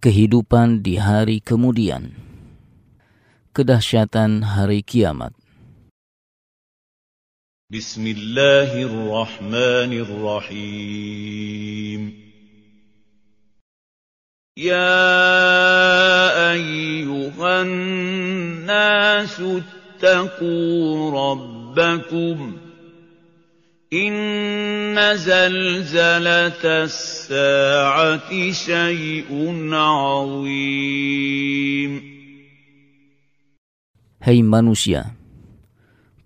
Kehidupan di hari kemudian. Kedahsyatan hari kiamat. Bismillahirrahmanirrahim. Ya ayyuhan nasu اتقوا ربكم إن زلزلة الساعة شيء عظيم Hai manusia,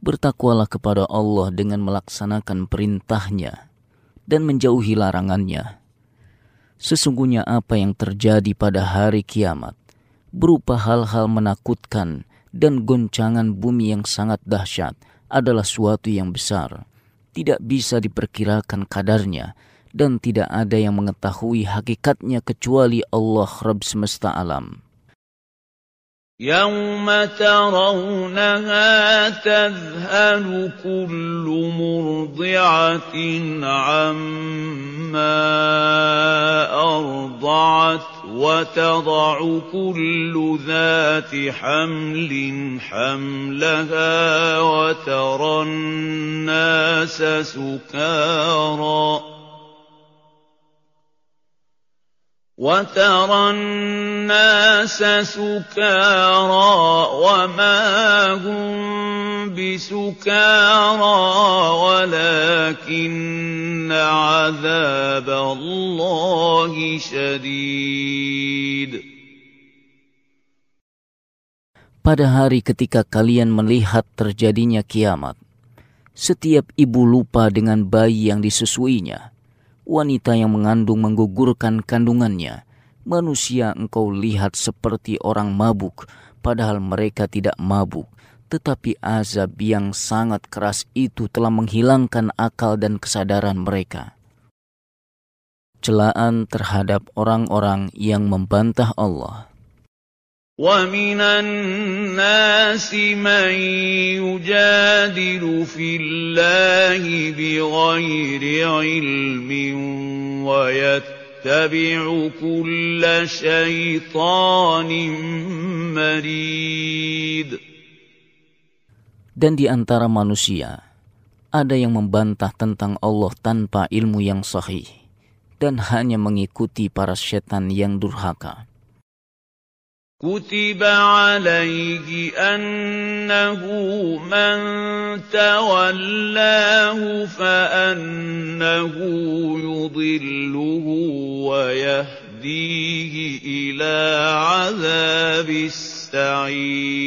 bertakwalah kepada Allah dengan melaksanakan perintahnya dan menjauhi larangannya. Sesungguhnya apa yang terjadi pada hari kiamat berupa hal-hal menakutkan dan goncangan bumi yang sangat dahsyat adalah suatu yang besar, tidak bisa diperkirakan kadarnya, dan tidak ada yang mengetahui hakikatnya kecuali Allah Rabb semesta alam. يوم ترونها تذهل كل مرضعة عما أرضعت وتضع كل ذات حمل حملها وترى الناس سكارى وترى الناس سكارى وما هم بسكارى ولكن عذاب الله شديد Pada hari ketika kalian melihat terjadinya kiamat, setiap ibu lupa dengan bayi yang disusuinya wanita yang mengandung menggugurkan kandungannya. Manusia engkau lihat seperti orang mabuk, padahal mereka tidak mabuk. Tetapi azab yang sangat keras itu telah menghilangkan akal dan kesadaran mereka. Celaan terhadap orang-orang yang membantah Allah. ومن الناس من يجادل في الله بغير علم ويتبع كل شيطان مريد Dan di antara manusia, ada yang membantah tentang Allah tanpa ilmu yang sahih, dan hanya mengikuti para setan yang durhaka. كتب عليه أنه من تولاه فأنه يضله ويهديه إلى عذاب السعير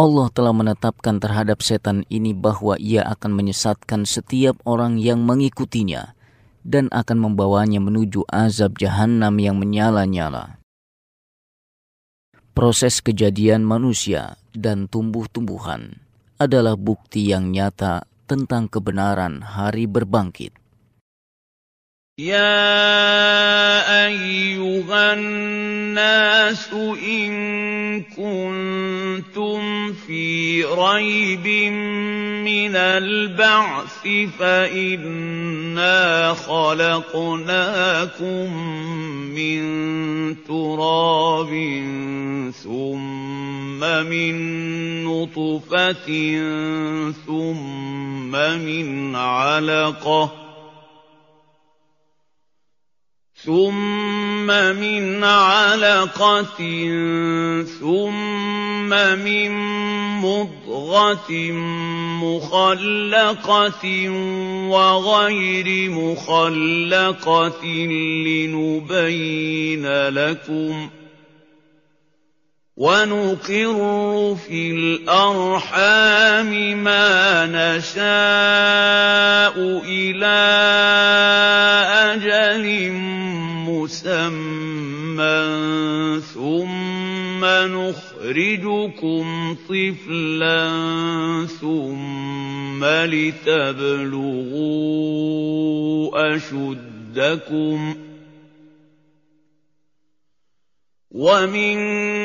Allah telah menetapkan terhadap setan ini bahwa ia akan menyesatkan setiap orang yang mengikutinya dan akan membawanya menuju azab jahanam yang menyala-nyala. Proses kejadian manusia dan tumbuh-tumbuhan adalah bukti yang nyata tentang kebenaran hari berbangkit. يا أيها الناس إن كنتم في ريب من البعث فإنا خلقناكم من تراب ثم من نطفة ثم من علقة ثم من علقة ثم من مضغة مخلقة وغير مخلقة لنبين لكم ونقر في الأرحام ما نشاء إلى أجل مسمى ثم نخرجكم طفلا ثم لتبلغوا أشدكم ومنكم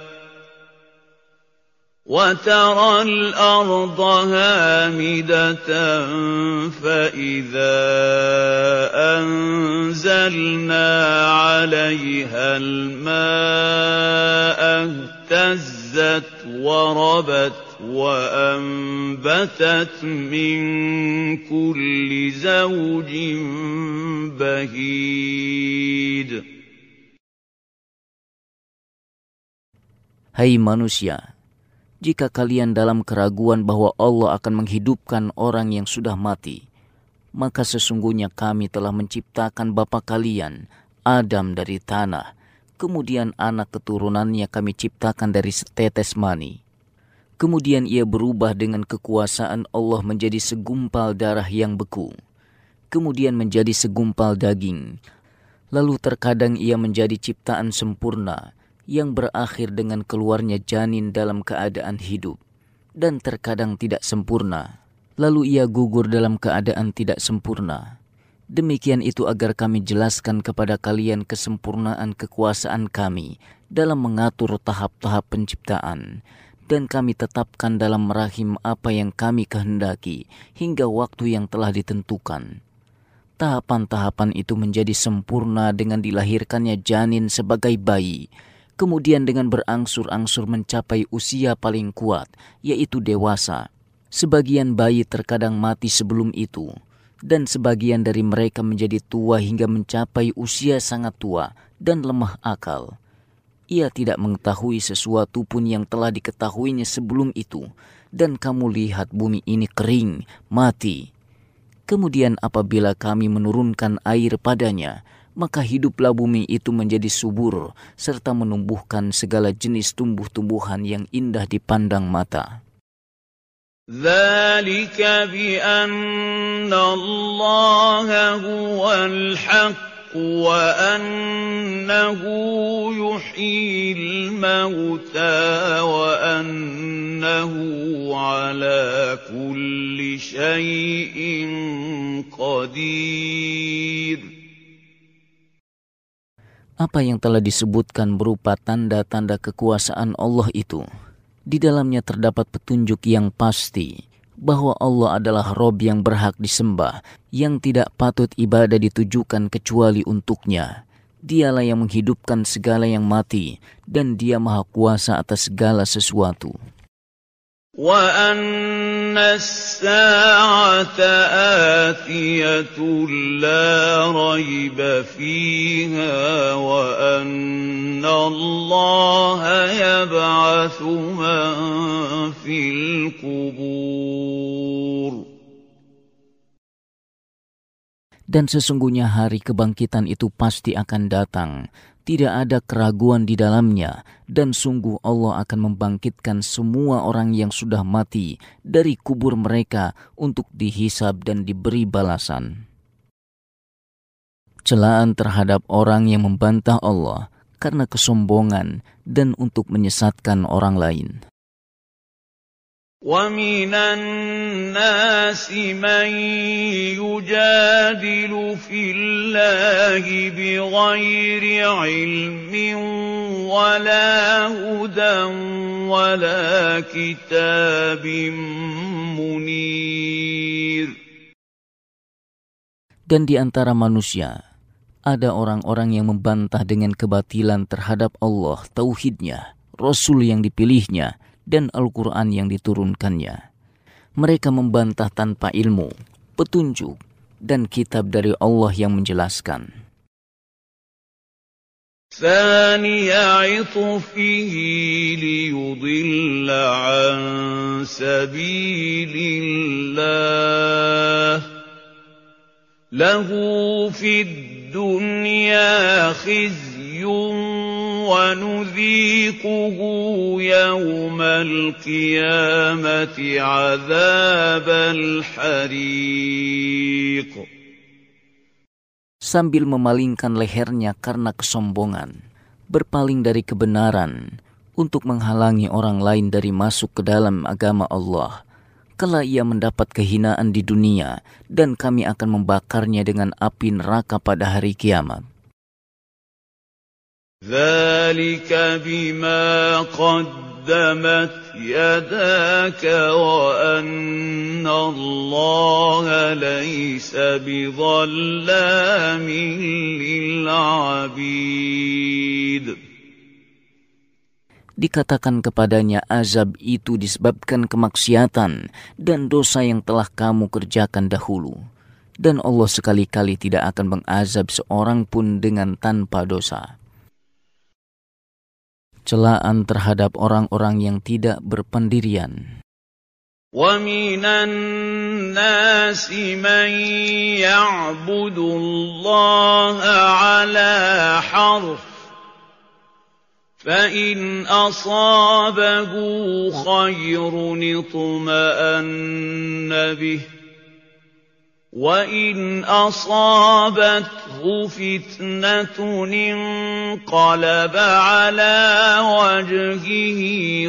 وترى الأرض هامدة فإذا أنزلنا عليها الماء اهتزت وربت وأنبتت من كل زوج بهيد Hai manusia, jika kalian dalam keraguan bahwa Allah akan menghidupkan orang yang sudah mati, maka sesungguhnya kami telah menciptakan bapa kalian, Adam dari tanah, kemudian anak keturunannya kami ciptakan dari setetes mani. Kemudian ia berubah dengan kekuasaan Allah menjadi segumpal darah yang beku, kemudian menjadi segumpal daging, lalu terkadang ia menjadi ciptaan sempurna, yang berakhir dengan keluarnya janin dalam keadaan hidup dan terkadang tidak sempurna, lalu ia gugur dalam keadaan tidak sempurna. Demikian itu agar kami jelaskan kepada kalian kesempurnaan kekuasaan kami dalam mengatur tahap-tahap penciptaan, dan kami tetapkan dalam rahim apa yang kami kehendaki hingga waktu yang telah ditentukan. Tahapan-tahapan itu menjadi sempurna dengan dilahirkannya janin sebagai bayi, kemudian dengan berangsur-angsur mencapai usia paling kuat, yaitu dewasa. Sebagian bayi terkadang mati sebelum itu, dan sebagian dari mereka menjadi tua hingga mencapai usia sangat tua dan lemah akal. Ia tidak mengetahui sesuatu pun yang telah diketahuinya sebelum itu, dan kamu lihat bumi ini kering, mati. Kemudian apabila kami menurunkan air padanya, maka hiduplah bumi itu menjadi subur serta menumbuhkan segala jenis tumbuh-tumbuhan yang indah dipandang mata. ذلك بأن الله هو الحق وأنه يحيي الموتى وأنه على كل شيء قدير apa yang telah disebutkan berupa tanda-tanda kekuasaan Allah itu. Di dalamnya terdapat petunjuk yang pasti bahwa Allah adalah Rob yang berhak disembah, yang tidak patut ibadah ditujukan kecuali untuknya. Dialah yang menghidupkan segala yang mati, dan dia maha kuasa atas segala sesuatu. وأن الساعة آتية لا ريب فيها وأن الله يبعث من في القبور Dan sesungguhnya hari kebangkitan itu pasti akan datang, tidak ada keraguan di dalamnya, dan sungguh Allah akan membangkitkan semua orang yang sudah mati dari kubur mereka untuk dihisab dan diberi balasan. Celaan terhadap orang yang membantah Allah karena kesombongan dan untuk menyesatkan orang lain. ومن الناس من يجادل في الله بغير علم ولا هدى ولا كتاب منير Dan di antara manusia, ada orang-orang yang membantah dengan kebatilan terhadap Allah, tauhidnya, Rasul yang dipilihnya, dan Al-Quran yang diturunkannya. Mereka membantah tanpa ilmu, petunjuk, dan kitab dari Allah yang menjelaskan. ثاني عطفه ليضل عن سبيل الله له في الدنيا خزي ونذيقه يوم القيامة عذاب الحريق Sambil memalingkan lehernya karena kesombongan, berpaling dari kebenaran, untuk menghalangi orang lain dari masuk ke dalam agama Allah. Kala ia mendapat kehinaan di dunia, dan kami akan membakarnya dengan api neraka pada hari kiamat. ذلك بما قدمت يداك وأن الله ليس بظلام للعبيد Dikatakan kepadanya azab itu disebabkan kemaksiatan dan dosa yang telah kamu kerjakan dahulu. Dan Allah sekali-kali tidak akan mengazab seorang pun dengan tanpa dosa celaan terhadap orang-orang yang tidak berpendirian. وَمِنَ النَّاسِ مَن يَعْبُدُ اللَّهَ عَلَىٰ حَرْفٍ فَإِنْ أَصَابَهُ خَيْرٌ اطْمَأَنَّ بِهِ وَإِنْ أَصَابَتْهُ فِتْنَةٌ انقَلَبَ عَلَىٰ وَجْهِهِ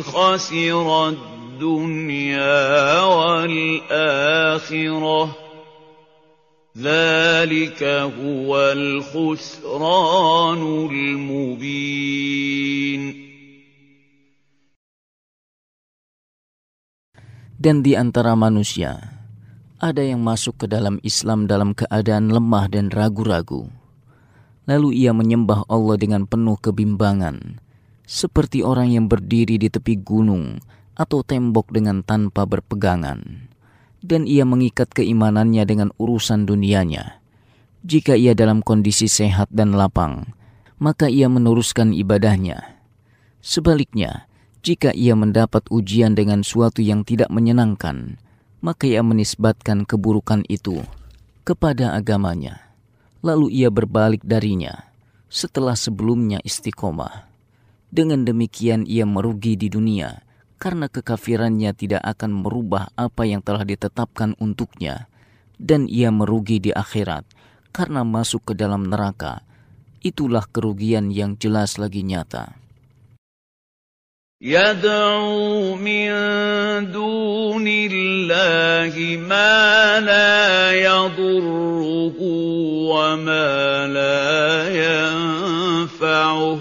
خَسِرَ الدُّنْيَا وَالْآخِرَةَ ۚ ذَٰلِكَ هُوَ الْخُسْرَانُ الْمُبِينُ Dan di antara manusia ada yang masuk ke dalam Islam dalam keadaan lemah dan ragu-ragu. Lalu ia menyembah Allah dengan penuh kebimbangan, seperti orang yang berdiri di tepi gunung atau tembok dengan tanpa berpegangan. Dan ia mengikat keimanannya dengan urusan dunianya. Jika ia dalam kondisi sehat dan lapang, maka ia meneruskan ibadahnya. Sebaliknya, jika ia mendapat ujian dengan suatu yang tidak menyenangkan, maka ia menisbatkan keburukan itu kepada agamanya. Lalu ia berbalik darinya setelah sebelumnya istiqomah. Dengan demikian ia merugi di dunia karena kekafirannya tidak akan merubah apa yang telah ditetapkan untuknya. Dan ia merugi di akhirat karena masuk ke dalam neraka. Itulah kerugian yang jelas lagi nyata. يدعو من دون الله ما لا يضره وما لا ينفعه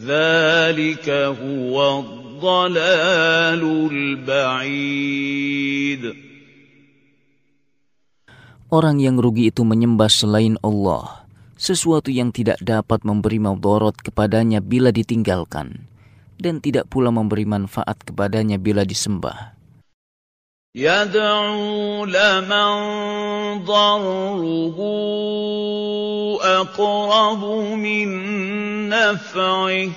ذلك هو الضلال البعيد Orang yang rugi itu menyembah selain Allah, sesuatu yang tidak dapat memberi maudarot kepadanya bila ditinggalkan dan tidak pula memberi manfaat kepadanya bila disembah. يدعو لمن ضره أقرب من نفعه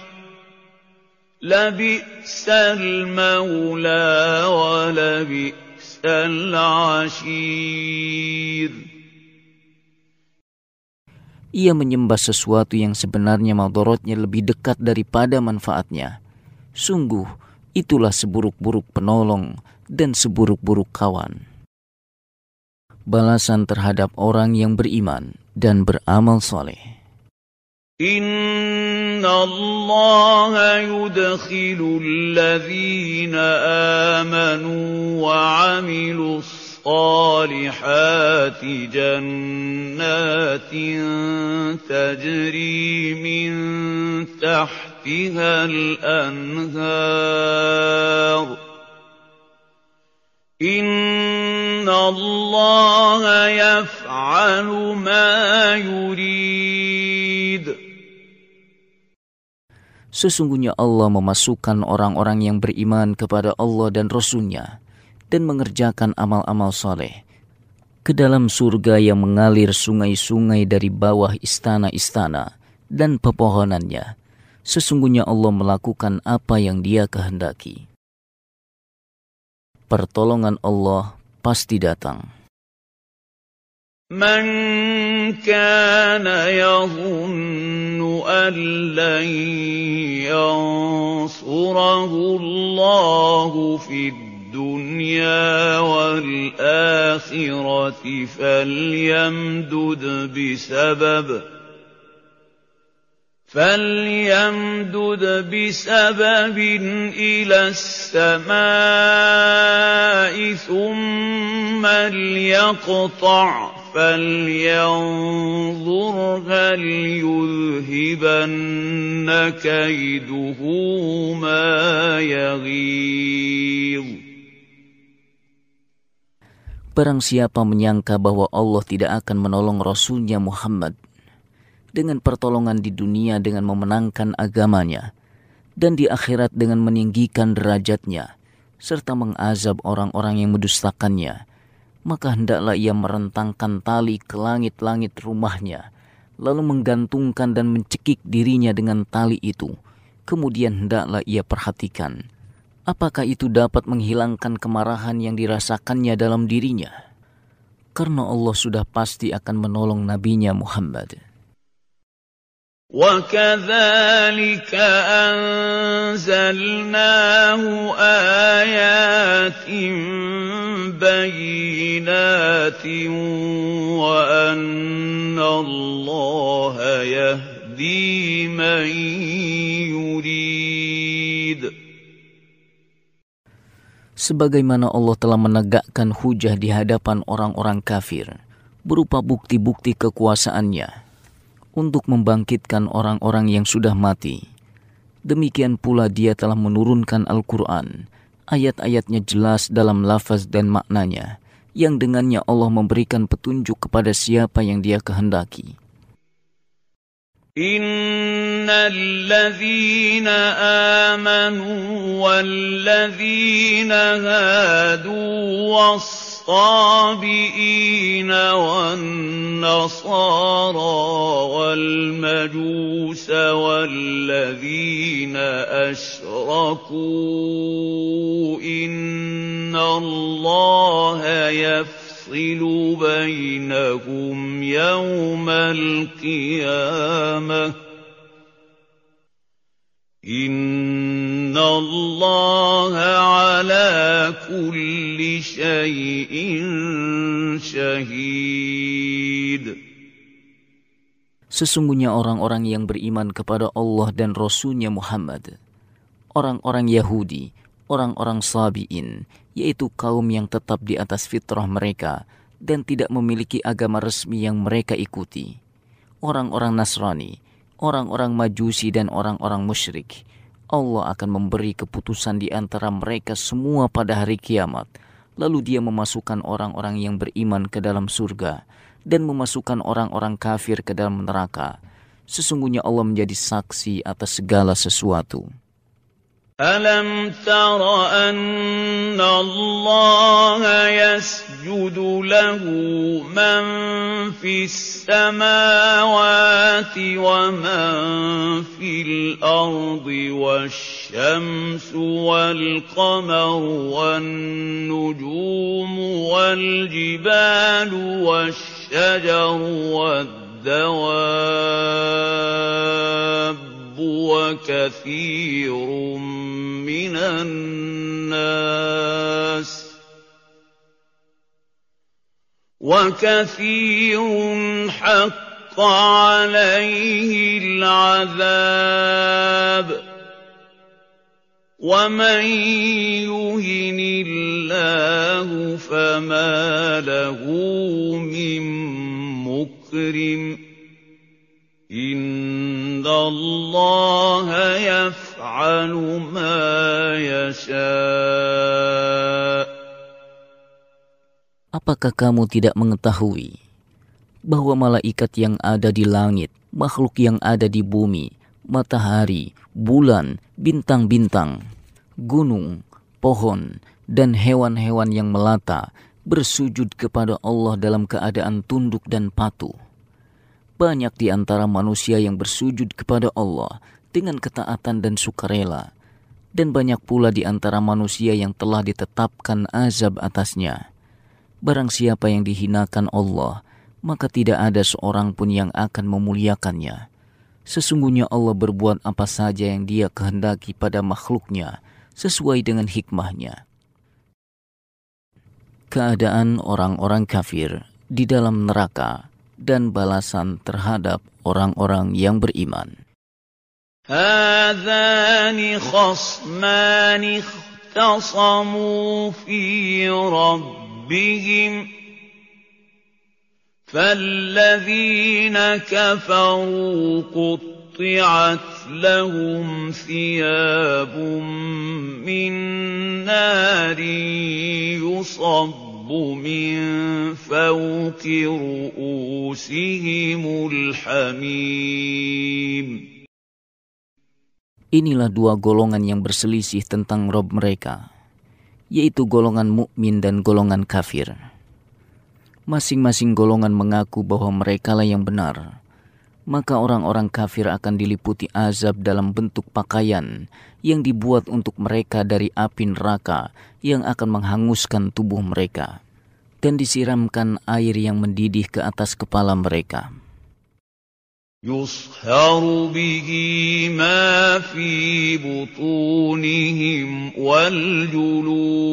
لبئس المولى ولبئس العشير Ia menyembah sesuatu yang sebenarnya maldorotnya lebih dekat daripada manfaatnya. Sungguh, itulah seburuk-buruk penolong dan seburuk-buruk kawan. Balasan terhadap orang yang beriman dan beramal soleh. Inna Allah yudkhilu alladhina amanu wa amilu الصالحات جنات تجري من تحتها الأنهار إن الله يفعل ما يريد Sesungguhnya Allah memasukkan orang-orang yang beriman kepada Allah dan Rasul-Nya dan mengerjakan amal-amal soleh ke dalam surga yang mengalir sungai-sungai dari bawah istana-istana dan pepohonannya. Sesungguhnya Allah melakukan apa yang dia kehendaki. Pertolongan Allah pasti datang. من كان يظن أن لن ينصره الله في الدنيا والآخرة فليمدد بسبب فليمدد بسبب إلى السماء ثم ليقطع فلينظر هل يذهبن كيده ما يغيظ. Barang siapa menyangka bahwa Allah tidak akan menolong Rasulnya Muhammad dengan pertolongan di dunia dengan memenangkan agamanya, dan di akhirat dengan meninggikan derajatnya, serta mengazab orang-orang yang mendustakannya, maka hendaklah ia merentangkan tali ke langit-langit rumahnya, lalu menggantungkan dan mencekik dirinya dengan tali itu. Kemudian hendaklah ia perhatikan, apakah itu dapat menghilangkan kemarahan yang dirasakannya dalam dirinya. Karena Allah sudah pasti akan menolong nabinya Muhammad. وكذلك أنزلناه آيات بينات وأن الله يهدي من يريد Sebagaimana Allah telah menegakkan hujah di hadapan orang-orang kafir, berupa bukti-bukti kekuasaannya, untuk membangkitkan orang-orang yang sudah mati. Demikian pula dia telah menurunkan Al-Quran, ayat-ayatnya jelas dalam lafaz dan maknanya, yang dengannya Allah memberikan petunjuk kepada siapa yang dia kehendaki. ان الذين امنوا والذين هادوا والصابئين والنصارى والمجوس والذين اشركوا ان الله يفعل يفصل بينهم يوم القيامة إن الله على كل شيء شهيد Sesungguhnya orang-orang yang beriman kepada Allah dan Rasulnya Muhammad, orang-orang Yahudi, orang-orang Sabi'in, yaitu kaum yang tetap di atas fitrah mereka dan tidak memiliki agama resmi yang mereka ikuti. Orang-orang Nasrani, orang-orang Majusi dan orang-orang musyrik, Allah akan memberi keputusan di antara mereka semua pada hari kiamat. Lalu dia memasukkan orang-orang yang beriman ke dalam surga dan memasukkan orang-orang kafir ke dalam neraka. Sesungguhnya Allah menjadi saksi atas segala sesuatu. ألم تر أن الله يسجد له من في السماوات ومن في الأرض والشمس والقمر والنجوم والجبال والشجر والدواب وكثير من الناس وكثير حق عليه العذاب ومن يهن الله فما له من مكرم إن الله يفعل ما يشاء Apakah kamu tidak mengetahui bahwa malaikat yang ada di langit, makhluk yang ada di bumi, matahari, bulan, bintang-bintang, gunung, pohon, dan hewan-hewan yang melata bersujud kepada Allah dalam keadaan tunduk dan patuh? Banyak di antara manusia yang bersujud kepada Allah dengan ketaatan dan sukarela, dan banyak pula di antara manusia yang telah ditetapkan azab atasnya. Barang siapa yang dihinakan Allah, maka tidak ada seorang pun yang akan memuliakannya. Sesungguhnya Allah berbuat apa saja yang dia kehendaki pada makhluknya, sesuai dengan hikmahnya. Keadaan orang-orang kafir di dalam neraka dan balasan terhadap orang-orang yang beriman. هذان خصمان اختصموا في ربهم فالذين كفروا قطعت لهم ثياب من نار يصب من فوق رؤوسهم الحميم Inilah dua golongan yang berselisih tentang Rob mereka, yaitu golongan mukmin dan golongan kafir. Masing-masing golongan mengaku bahwa merekalah yang benar, maka orang-orang kafir akan diliputi azab dalam bentuk pakaian yang dibuat untuk mereka dari api neraka yang akan menghanguskan tubuh mereka dan disiramkan air yang mendidih ke atas kepala mereka. يصهر به ما في بطونهم والجلود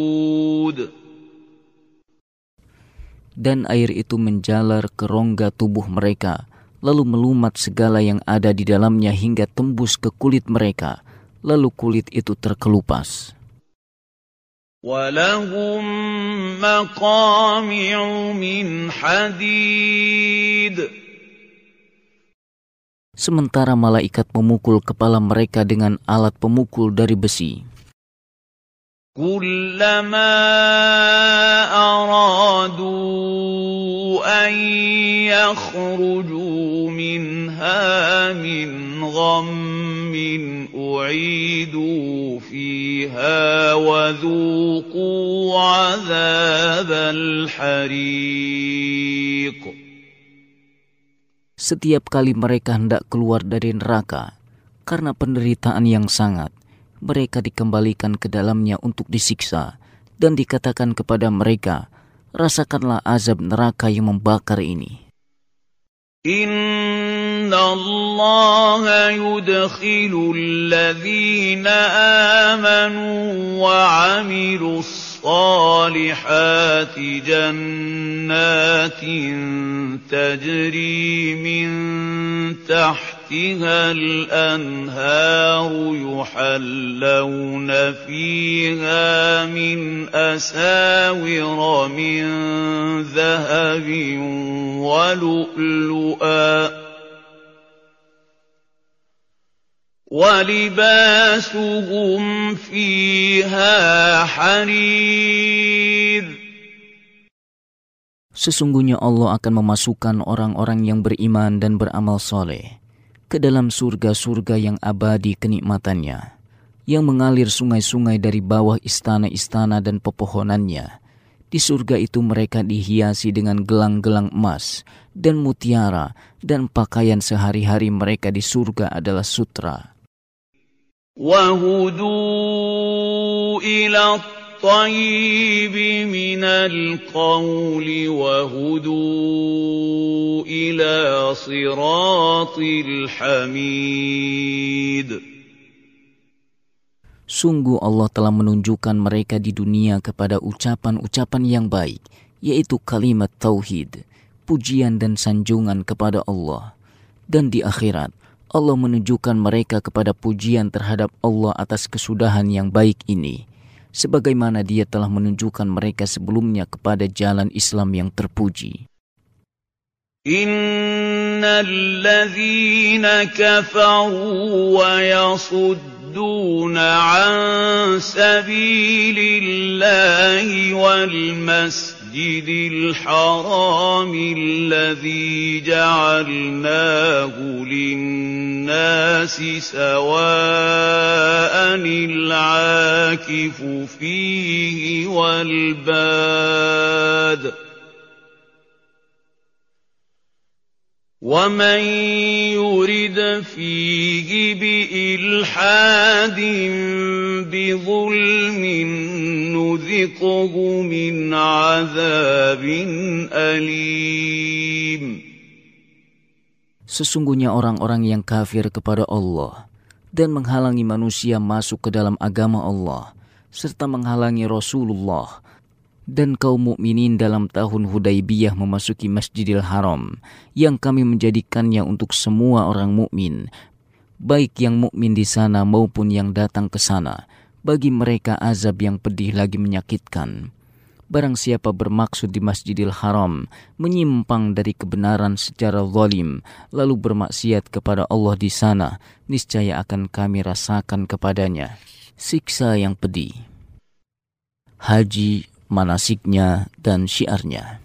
Dan air itu menjalar ke rongga tubuh mereka, lalu melumat segala yang ada di dalamnya hingga tembus ke kulit mereka, lalu kulit itu terkelupas. ولهم مقامع من حديد Sementara malaikat memukul kepala mereka dengan alat pemukul dari besi. كلما أرادوا أن يخرجوا منها من غم أعيدوا فيها وذوقوا عذاب الحريق Setiap kali mereka hendak keluar dari neraka karena penderitaan yang sangat, mereka dikembalikan ke dalamnya untuk disiksa dan dikatakan kepada mereka, rasakanlah azab neraka yang membakar ini. إن الله يدخل الذين آمنوا وعملوا الصالحات جنات تجري من تحتها الأنهار يحلون فيها من أساور من ذهب ولؤلؤا ولباسهم فيها حرير Sesungguhnya Allah akan memasukkan orang-orang yang beriman dan beramal soleh ke dalam surga-surga yang abadi kenikmatannya, yang mengalir sungai-sungai dari bawah istana-istana dan pepohonannya. Di surga itu mereka dihiasi dengan gelang-gelang emas dan mutiara, dan pakaian sehari-hari mereka di surga adalah sutra. وهدوا إلى الطيب من القول وهدوا إلى صراط الحميد Sungguh Allah telah menunjukkan mereka di dunia kepada ucapan-ucapan yang baik, yaitu kalimat tauhid, pujian dan sanjungan kepada Allah. Dan di akhirat, Allah menunjukkan mereka kepada pujian terhadap Allah atas kesudahan yang baik ini, sebagaimana Dia telah menunjukkan mereka sebelumnya kepada jalan Islam yang terpuji. Innalladzina kafaru wa yasudduna عن سبيل الله والمسجد والمسجد الحرام الذي جعلناه للناس سواء العاكف فيه والباد ۖ. ومن يرد فيه بإلحاد بظلم نذقه من عذاب أليم Sesungguhnya orang-orang yang kafir kepada Allah dan menghalangi manusia masuk ke dalam agama Allah serta menghalangi Rasulullah dan kaum mukminin dalam tahun Hudaybiyah memasuki Masjidil Haram yang kami menjadikannya untuk semua orang mukmin baik yang mukmin di sana maupun yang datang ke sana, bagi mereka azab yang pedih lagi menyakitkan. Barang siapa bermaksud di Masjidil Haram menyimpang dari kebenaran secara zalim lalu bermaksiat kepada Allah di sana, niscaya akan kami rasakan kepadanya siksa yang pedih. Haji, manasiknya, dan syiarnya.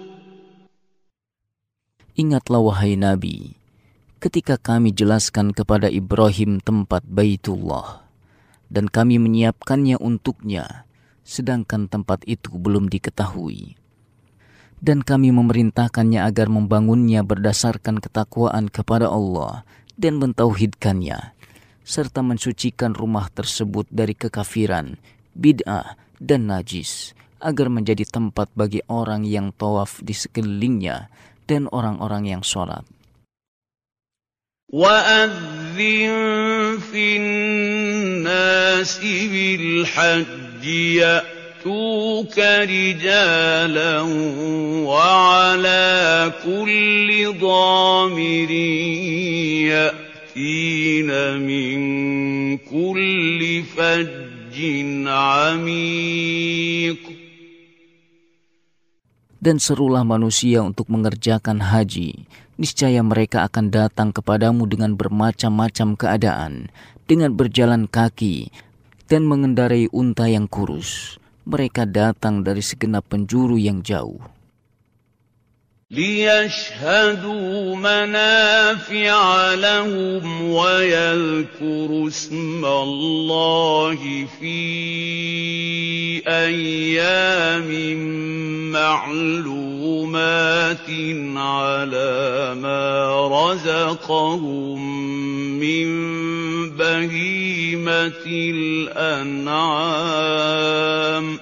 Ingatlah wahai Nabi, ketika kami jelaskan kepada Ibrahim tempat Baitullah, dan kami menyiapkannya untuknya, sedangkan tempat itu belum diketahui. Dan kami memerintahkannya agar membangunnya berdasarkan ketakwaan kepada Allah dan mentauhidkannya, serta mensucikan rumah tersebut dari kekafiran, bid'ah, dan najis, agar menjadi tempat bagi orang yang tawaf di sekelilingnya dan orang-orang yang sholat. وَأَذِّن فِي النَّاسِ بِالْحَجِّ يَأْتُوكَ رِجَالًا وَعَلَىٰ كُلِّ ضَامِرٍ يَأْتِينَ مِن كُلِّ فَجٍّ عَمِيقٍ Dan serulah manusia untuk mengerjakan haji, niscaya mereka akan datang kepadamu dengan bermacam-macam keadaan, dengan berjalan kaki, dan mengendarai unta yang kurus. Mereka datang dari segenap penjuru yang jauh. لِيَشْهَدُوا مَنَافِعَ لَهُمْ وَيَذْكُرُوا اسْمَ اللَّهِ فِي أَيَّامٍ مَّعْلُومَاتٍ عَلَىٰ مَا رَزَقَهُم مِّن بَهِيمَةِ الْأَنْعَامِ ۖ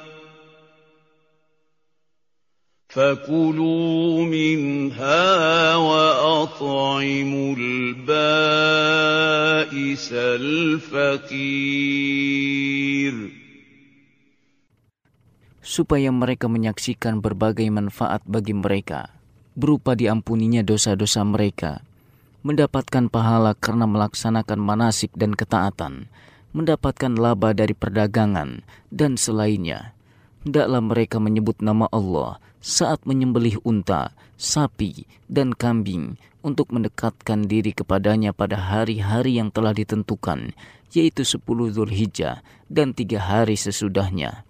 فَكُلُوا مِنْهَا وَأَطْعِمُوا الْبَائِسَ الْفَقِيرَ supaya mereka menyaksikan berbagai manfaat bagi mereka, berupa diampuninya dosa-dosa mereka, mendapatkan pahala karena melaksanakan manasik dan ketaatan, mendapatkan laba dari perdagangan, dan selainnya. Hendaklah mereka menyebut nama Allah saat menyembelih unta, sapi, dan kambing untuk mendekatkan diri kepadanya pada hari-hari yang telah ditentukan, yaitu sepuluh Zulhijjah dan tiga hari sesudahnya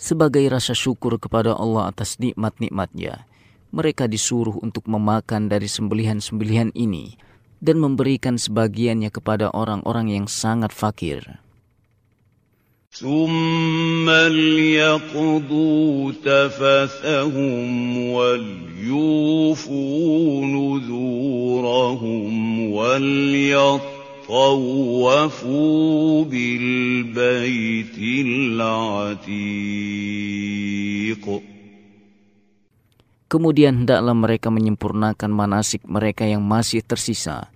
sebagai rasa syukur kepada Allah atas nikmat-nikmatnya. Mereka disuruh untuk memakan dari sembelihan-sembelihan ini dan memberikan sebagiannya kepada orang-orang yang sangat fakir. ثُمَّ لْيَقْضُوا تَفَثَهُمْ وَلْيُوفُوا نُذُورَهُمْ وَلْيَطَّوَّفُوا بِالْبَيْتِ الْعَتِيقِ Kemudian hendaklah mereka menyempurnakan manasik mereka yang masih tersisa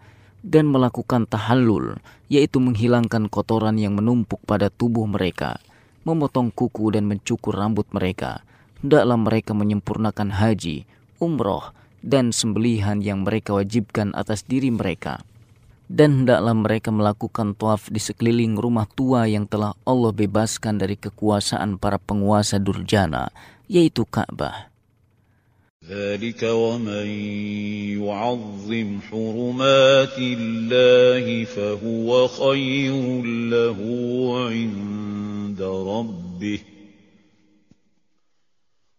dan melakukan tahallul, yaitu menghilangkan kotoran yang menumpuk pada tubuh mereka, memotong kuku dan mencukur rambut mereka. Hendaklah mereka menyempurnakan haji, umroh, dan sembelihan yang mereka wajibkan atas diri mereka. Dan hendaklah mereka melakukan tawaf di sekeliling rumah tua yang telah Allah bebaskan dari kekuasaan para penguasa durjana, yaitu Ka'bah. ذلك ومن يعظم حرمات الله فهو خير له عند ربه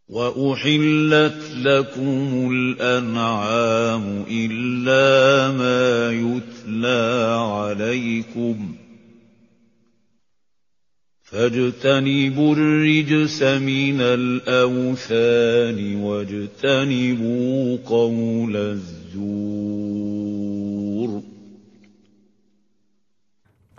وأحلت لكم الأنعام إلا ما يتلى عليكم ۖ فاجتنبوا الرجس من الأوثان واجتنبوا قول الزور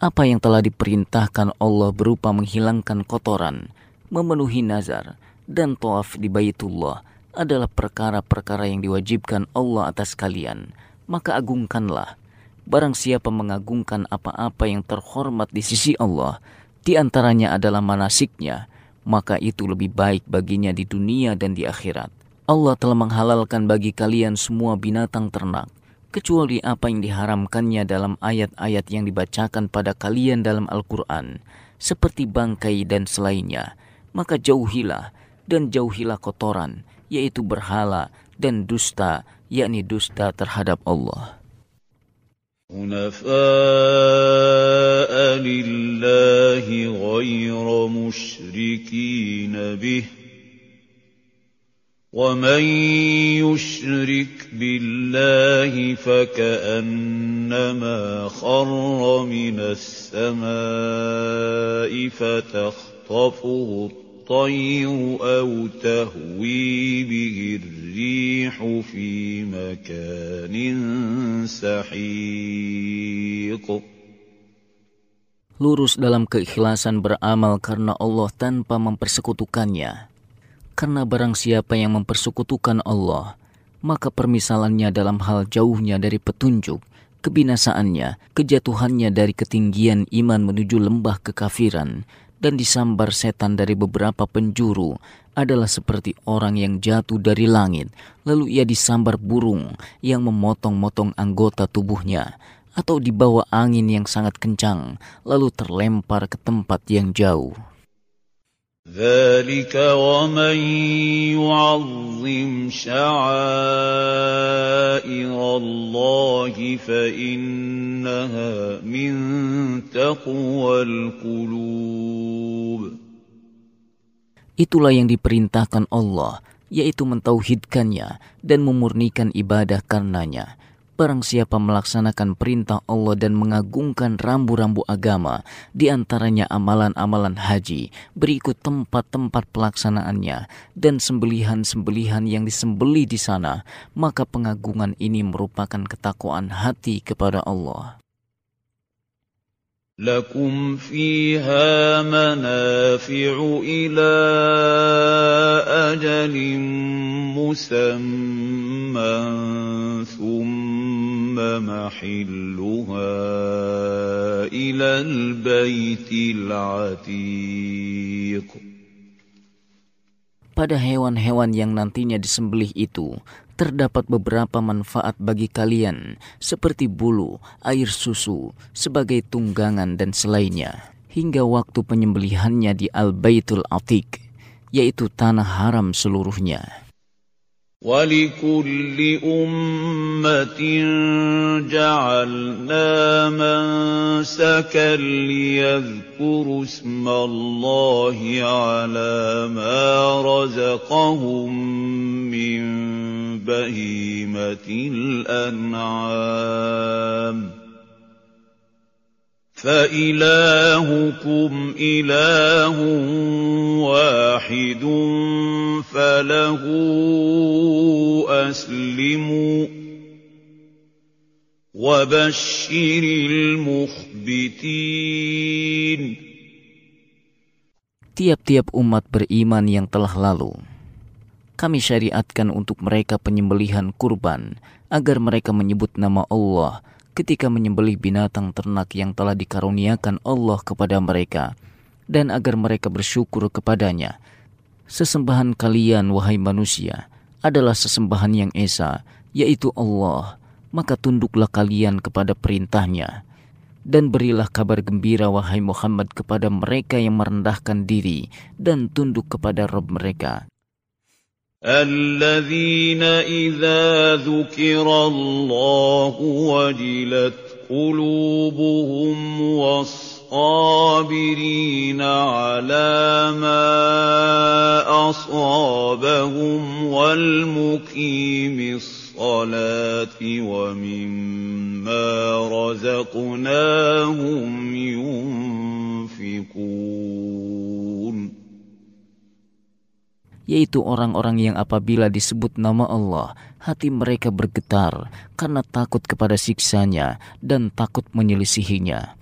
Apa yang telah diperintahkan Allah berupa menghilangkan kotoran, memenuhi nazar, dan tawaf di Baitullah adalah perkara-perkara yang diwajibkan Allah atas kalian. Maka agungkanlah. Barang siapa mengagungkan apa-apa yang terhormat di sisi Allah, di antaranya adalah manasiknya, maka itu lebih baik baginya di dunia dan di akhirat. Allah telah menghalalkan bagi kalian semua binatang ternak, kecuali apa yang diharamkannya dalam ayat-ayat yang dibacakan pada kalian dalam Al-Quran, seperti bangkai dan selainnya, maka jauhilah dan jauhilah kotoran, yaitu berhala dan dusta, yakni dusta terhadap Allah. حنفاء لله غير مشركين به ومن يشرك بالله فكأنما خر من السماء فتخطفه الطير أو تهوي به الريح في مكان سحيق Lurus dalam keikhlasan beramal karena Allah tanpa mempersekutukannya karena barang siapa yang mempersekutukan Allah, maka permisalannya dalam hal jauhnya dari petunjuk, kebinasaannya, kejatuhannya dari ketinggian iman menuju lembah kekafiran, dan disambar setan dari beberapa penjuru adalah seperti orang yang jatuh dari langit, lalu ia disambar burung yang memotong-motong anggota tubuhnya, atau dibawa angin yang sangat kencang, lalu terlempar ke tempat yang jauh. ذلك ومن يعظم شعائر الله فإنها من تقوى القلوب Itulah yang diperintahkan Allah, yaitu mentauhidkannya dan memurnikan ibadah karenanya. Barang siapa melaksanakan perintah Allah dan mengagungkan rambu-rambu agama, di antaranya amalan-amalan haji, berikut tempat-tempat pelaksanaannya, dan sembelihan-sembelihan yang disembeli di sana, maka pengagungan ini merupakan ketakwaan hati kepada Allah. لكم فيها منافع إلى أجل مسمى ثم محلها إلى البيت العتيق Pada hewan-hewan yang nantinya disembelih itu, terdapat beberapa manfaat bagi kalian, seperti bulu, air susu, sebagai tunggangan dan selainnya, hingga waktu penyembelihannya di Al-Baitul Atiq, yaitu tanah haram seluruhnya. ولكل أمة جعلنا منسكا ليذكروا اسم الله على ما رزقهم من بهيمة الأنعام فإلهكم إله واحد فله أسلموا وبشر المخبتين Tiap-tiap umat beriman yang telah lalu, kami syariatkan untuk mereka penyembelihan kurban agar mereka menyebut nama Allah ketika menyembelih binatang ternak yang telah dikaruniakan Allah kepada mereka dan agar mereka bersyukur kepadanya. Sesembahan kalian, wahai manusia, adalah sesembahan yang esa, yaitu Allah. Maka tunduklah kalian kepada perintahnya. Dan berilah kabar gembira, wahai Muhammad, kepada mereka yang merendahkan diri dan tunduk kepada Rob mereka. الذين إذا ذكر الله وجلت قلوبهم والصابرين على ما أصابهم والمقيم الصلاة ومما رزقناهم ينفقون. Yaitu orang-orang yang apabila disebut nama Allah, hati mereka bergetar karena takut kepada siksanya dan takut menyelisihinya.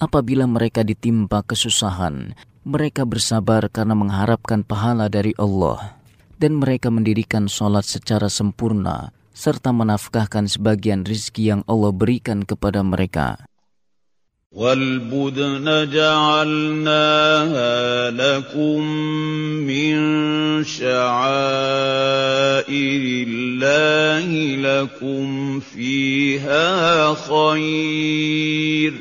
Apabila mereka ditimpa kesusahan, mereka bersabar karena mengharapkan pahala dari Allah. Dan mereka mendirikan sholat secara sempurna, serta menafkahkan sebagian rizki yang Allah berikan kepada mereka. والبدن جعلناها لكم من شعائر الله لكم فيها خير.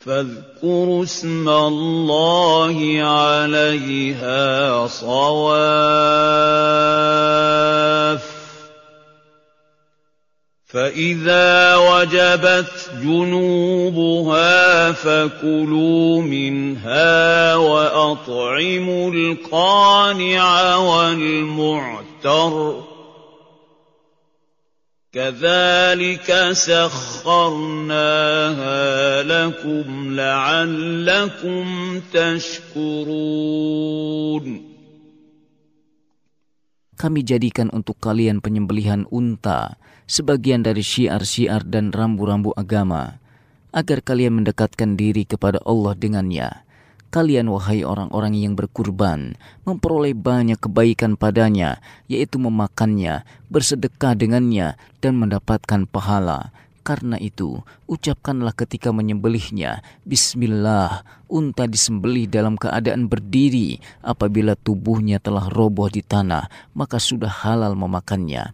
فاذكروا اسم الله عليها صواف. فإذا وجبت جنوبها فكلوا منها وأطعموا القانع والمعتر. كذلك سخرناها لكم لعلكم تشكرون. Kami jadikan untuk kalian penyembelihan unta sebagian dari syiar-syiar dan rambu-rambu agama, agar kalian mendekatkan diri kepada Allah dengannya. Kalian wahai orang-orang yang berkurban, memperoleh banyak kebaikan padanya, yaitu memakannya, bersedekah dengannya, dan mendapatkan pahala. Karena itu, ucapkanlah ketika menyembelihnya, Bismillah, unta disembelih dalam keadaan berdiri. Apabila tubuhnya telah roboh di tanah, maka sudah halal memakannya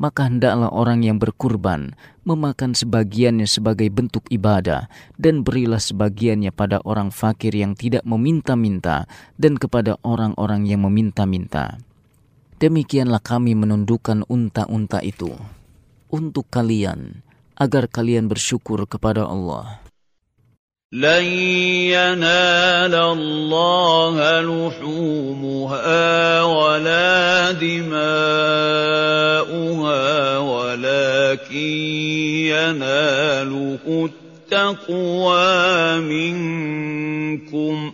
maka hendaklah orang yang berkurban memakan sebagiannya sebagai bentuk ibadah dan berilah sebagiannya pada orang fakir yang tidak meminta-minta dan kepada orang-orang yang meminta-minta. Demikianlah kami menundukkan unta-unta itu untuk kalian agar kalian bersyukur kepada Allah. لن ينال الله لحومها ولا دماؤها ولكن يناله التقوى منكم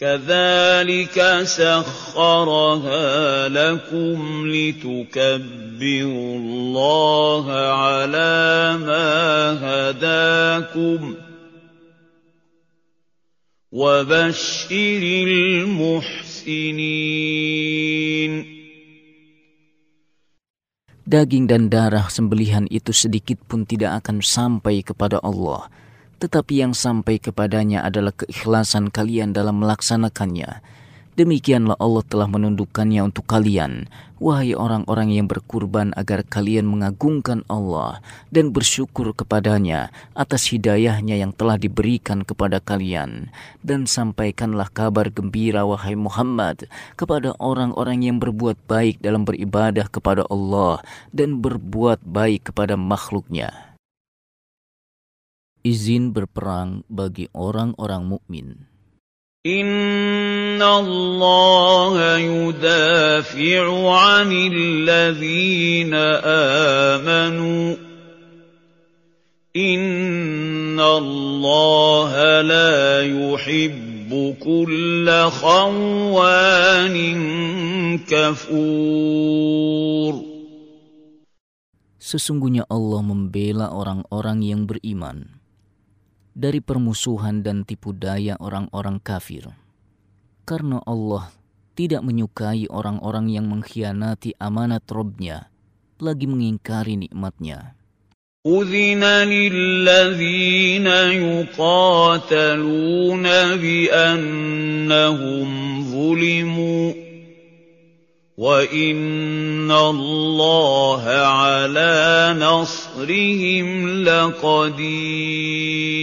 كذلك سخرها لكم لتكبروا الله على ما هداكم وبشر المحسنين Daging dan darah sembelihan itu sedikit pun tidak akan sampai kepada Allah tetapi yang sampai kepadanya adalah keikhlasan kalian dalam melaksanakannya. Demikianlah Allah telah menundukkannya untuk kalian, wahai orang-orang yang berkurban agar kalian mengagungkan Allah dan bersyukur kepadanya atas hidayahnya yang telah diberikan kepada kalian. Dan sampaikanlah kabar gembira wahai Muhammad kepada orang-orang yang berbuat baik dalam beribadah kepada Allah dan berbuat baik kepada makhluknya izin berperang bagi orang-orang mukmin. Inna Allah yudafi'u 'anil amanu. Inna Allah la yuhibbu kulla khawanin kafur. Sesungguhnya Allah membela orang-orang yang beriman dari permusuhan dan tipu daya orang-orang kafir. Karena Allah tidak menyukai orang-orang yang mengkhianati amanat Robnya, lagi mengingkari nikmatnya. أذن للذين يقاتلون بأنهم ظلموا وإن الله على نصرهم لقدير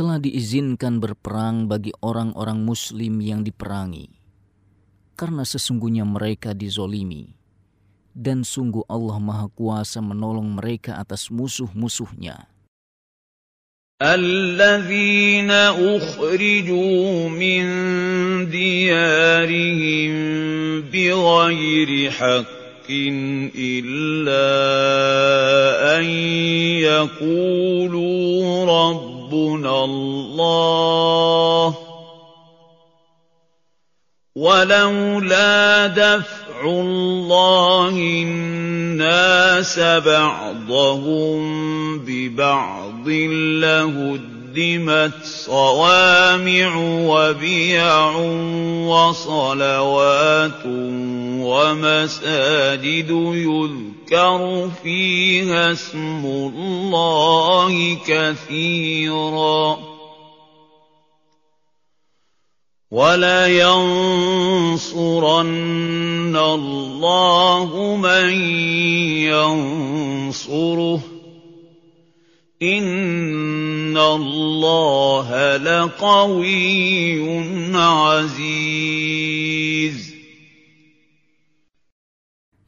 telah diizinkan berperang bagi orang-orang muslim yang diperangi karena sesungguhnya mereka dizolimi dan sungguh Allah Maha Kuasa menolong mereka atas musuh-musuhnya الذين أخرجوا من ديارهم بغير حق إلا أن يقولوا ربنا الله ولولا دفع الله الناس بعضهم ببعض لهدمت صوامع وبيع وصلوات ومساجد يذكر فيها اسم الله كثيراً. وَلَيَنصُرَنَّ اللَّهُ مَن يَنصُرُهُ ۗ. إِنَّ اللَّهَ لَقَوِيٌّ عَزِيزٌ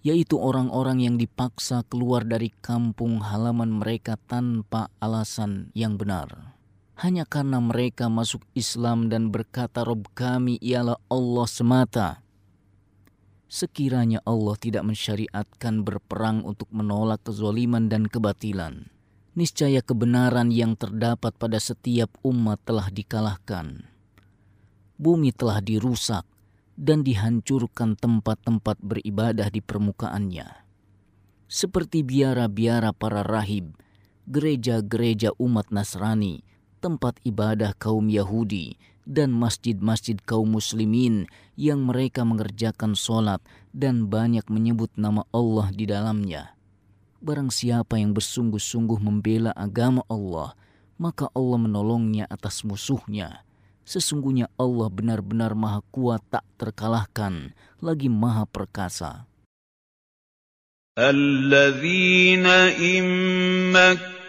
yaitu orang-orang yang dipaksa keluar dari kampung halaman mereka tanpa alasan yang benar hanya karena mereka masuk Islam dan berkata Rob kami ialah Allah semata. Sekiranya Allah tidak mensyariatkan berperang untuk menolak kezaliman dan kebatilan, niscaya kebenaran yang terdapat pada setiap umat telah dikalahkan. Bumi telah dirusak dan dihancurkan tempat-tempat beribadah di permukaannya. Seperti biara-biara para rahib, gereja-gereja umat Nasrani, tempat ibadah kaum Yahudi dan masjid-masjid kaum muslimin yang mereka mengerjakan solat dan banyak menyebut nama Allah di dalamnya. Barang siapa yang bersungguh-sungguh membela agama Allah, maka Allah menolongnya atas musuhnya. Sesungguhnya Allah benar-benar maha kuat tak terkalahkan, lagi maha perkasa.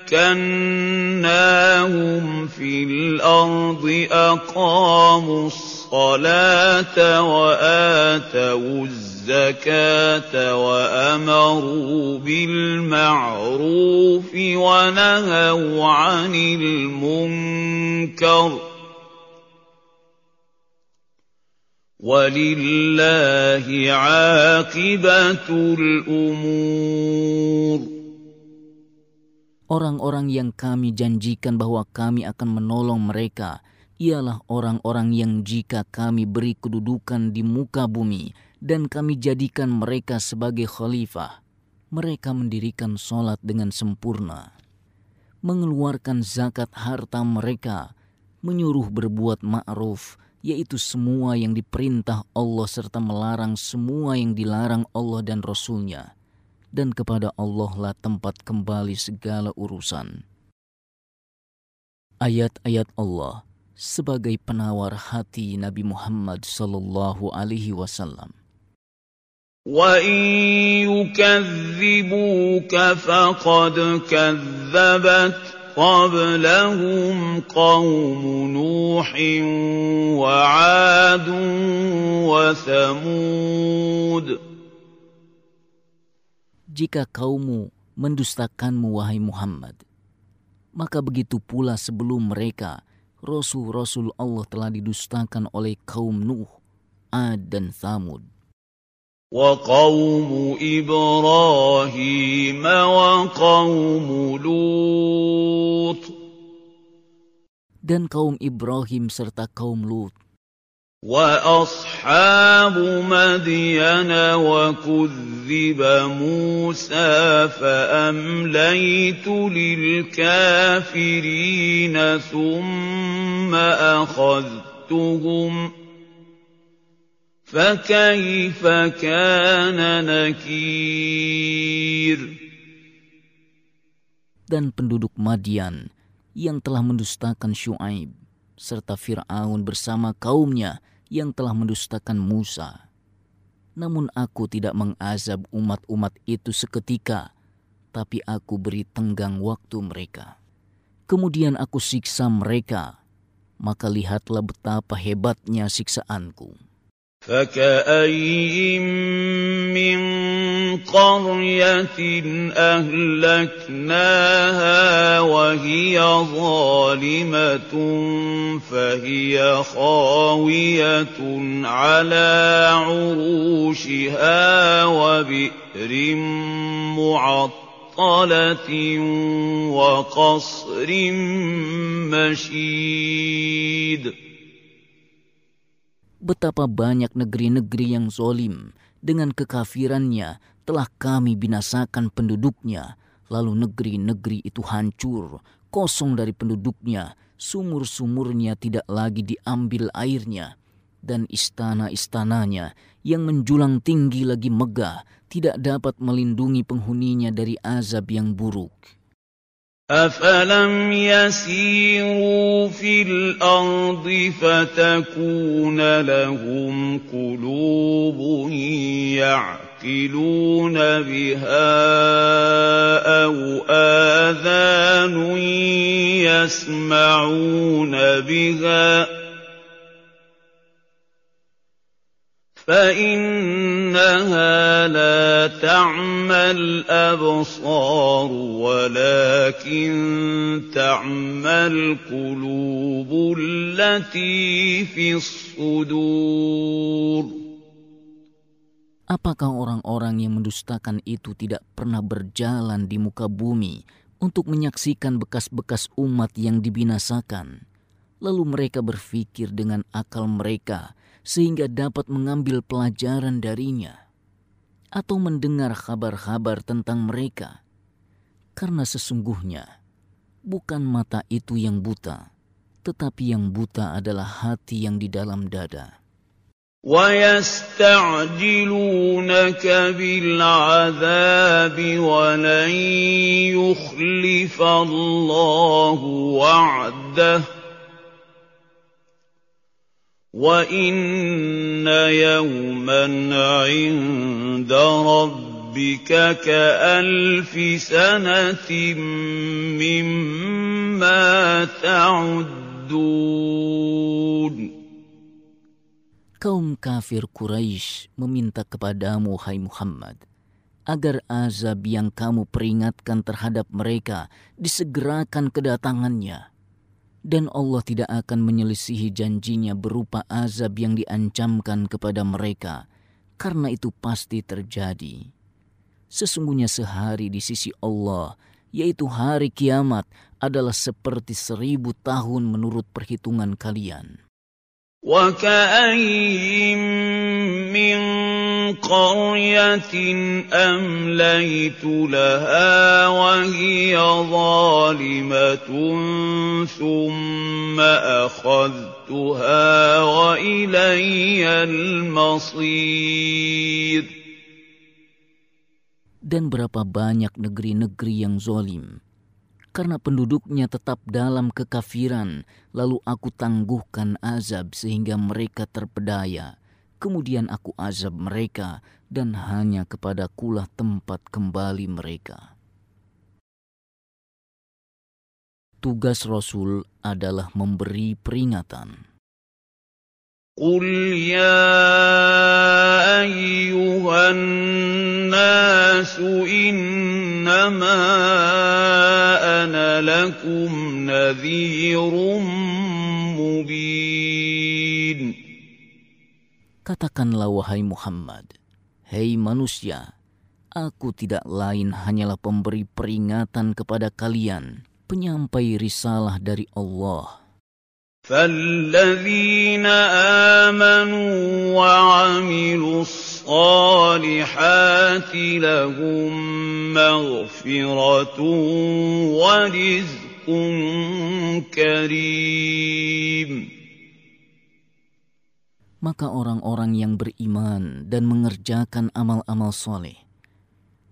Immakannahum fil ardi aqamus الصَّلَاةَ وَآتَوُا الزَّكَاةَ وَأَمَرُوا بِالْمَعْرُوفِ وَنَهَوْا عَنِ الْمُنكَرِ ۗ وَلِلَّهِ عَاقِبَةُ الْأُمُورِ. Orang-orang yang kami janjikan bahwa kami akan menolong mereka ialah orang-orang yang jika kami beri kedudukan di muka bumi dan kami jadikan mereka sebagai khalifah, mereka mendirikan solat dengan sempurna, mengeluarkan zakat harta mereka, menyuruh berbuat ma'ruf, yaitu semua yang diperintah Allah serta melarang semua yang dilarang Allah dan Rasulnya dan kepada Allah lah tempat kembali segala urusan. Ayat-ayat Allah sebagai penawar hati Nabi Muhammad sallallahu alaihi wasallam. Wa yukadzibuka faqad kadzabat qablahum qaum Nuh wa 'Ad wa Jika kaummu mendustakanmu wahai Muhammad maka begitu pula sebelum mereka Rasul-Rasul Allah telah didustakan oleh kaum Nuh, Ad dan Thamud. وقوم إبراهيم وقوم لوط dan kaum Ibrahim serta kaum Lut وَأَصْحَابُ مَدْيَنَ وَكُذِّبَ مُوسَىٰ فَأَمْلَيْتُ لِلْكَافِرِينَ ثُمَّ أَخَذْتُهُمْ ۖ فَكَيْفَ كَانَ نَكِيرِ Dan penduduk Madian yang telah mendustakan serta Fir'aun bersama kaumnya yang telah mendustakan Musa. Namun aku tidak mengazab umat-umat itu seketika, tapi aku beri tenggang waktu mereka. Kemudian aku siksa mereka, maka lihatlah betapa hebatnya siksaanku. فكأين من قرية أهلكناها وهي ظالمة فهي خاوية على عروشها وبئر معطلة وقصر مشيد. Betapa banyak negeri-negeri yang zolim dengan kekafirannya telah kami binasakan penduduknya, lalu negeri-negeri itu hancur, kosong dari penduduknya, sumur-sumurnya tidak lagi diambil airnya, dan istana-istananya yang menjulang tinggi lagi megah tidak dapat melindungi penghuninya dari azab yang buruk. أَفَلَمْ يَسِيرُوا فِي الْأَرْضِ فَتَكُونَ لَهُمْ قُلُوبٌ يَعْقِلُونَ بِهَا أَوْ آذَانٌ يَسْمَعُونَ بِهَا ۖ فإنها لا تعمى الأبصار ولكن تعمى القلوب التي في الصدور Apakah orang-orang yang mendustakan itu tidak pernah berjalan di muka bumi untuk menyaksikan bekas-bekas umat yang dibinasakan? Lalu mereka berpikir dengan akal mereka sehingga dapat mengambil pelajaran darinya atau mendengar kabar-kabar tentang mereka. Karena sesungguhnya bukan mata itu yang buta, tetapi yang buta adalah hati yang di dalam dada. وَيَسْتَعْجِلُونَكَ بِالْعَذَابِ وَلَن يُخْلِفَ اللَّهُ وَعْدَهُ وَإِنَّ يَوْمًا عِندَ رَبِّكَ كَأَلْفِ سَنَةٍ مِّمَّا تَعُدُّونَ Kaum kafir Quraisy meminta kepadamu, hai Muhammad, agar azab yang kamu peringatkan terhadap mereka disegerakan kedatangannya dan Allah tidak akan menyelisihi janjinya berupa azab yang diancamkan kepada mereka, karena itu pasti terjadi. Sesungguhnya sehari di sisi Allah, yaitu hari kiamat, adalah seperti seribu tahun menurut perhitungan kalian. وَكَأَيِّن مِّن قَرْيَةٍ أَمْلَيْتُ لَهَا وَهِيَ ظَالِمَةٌ ثُمَّ أَخَذْتُهَا وَإِلَيَّ الْمَصِيرُ Dan berapa banyak negeri-negeri yang zolim, karena penduduknya tetap dalam kekafiran, lalu aku tangguhkan azab sehingga mereka terpedaya. Kemudian aku azab mereka dan hanya kepada kulah tempat kembali mereka. Tugas Rasul adalah memberi peringatan. قل يا أيها الناس إنما أنا لكم نذير مبين Katakanlah wahai Muhammad, hei manusia, aku tidak lain hanyalah pemberi peringatan kepada kalian, penyampai risalah dari Allah. فالذين آمنوا وعملوا الصالحات لهم مغفرة ورزق كريم Maka orang-orang yang beriman dan mengerjakan amal-amal soleh,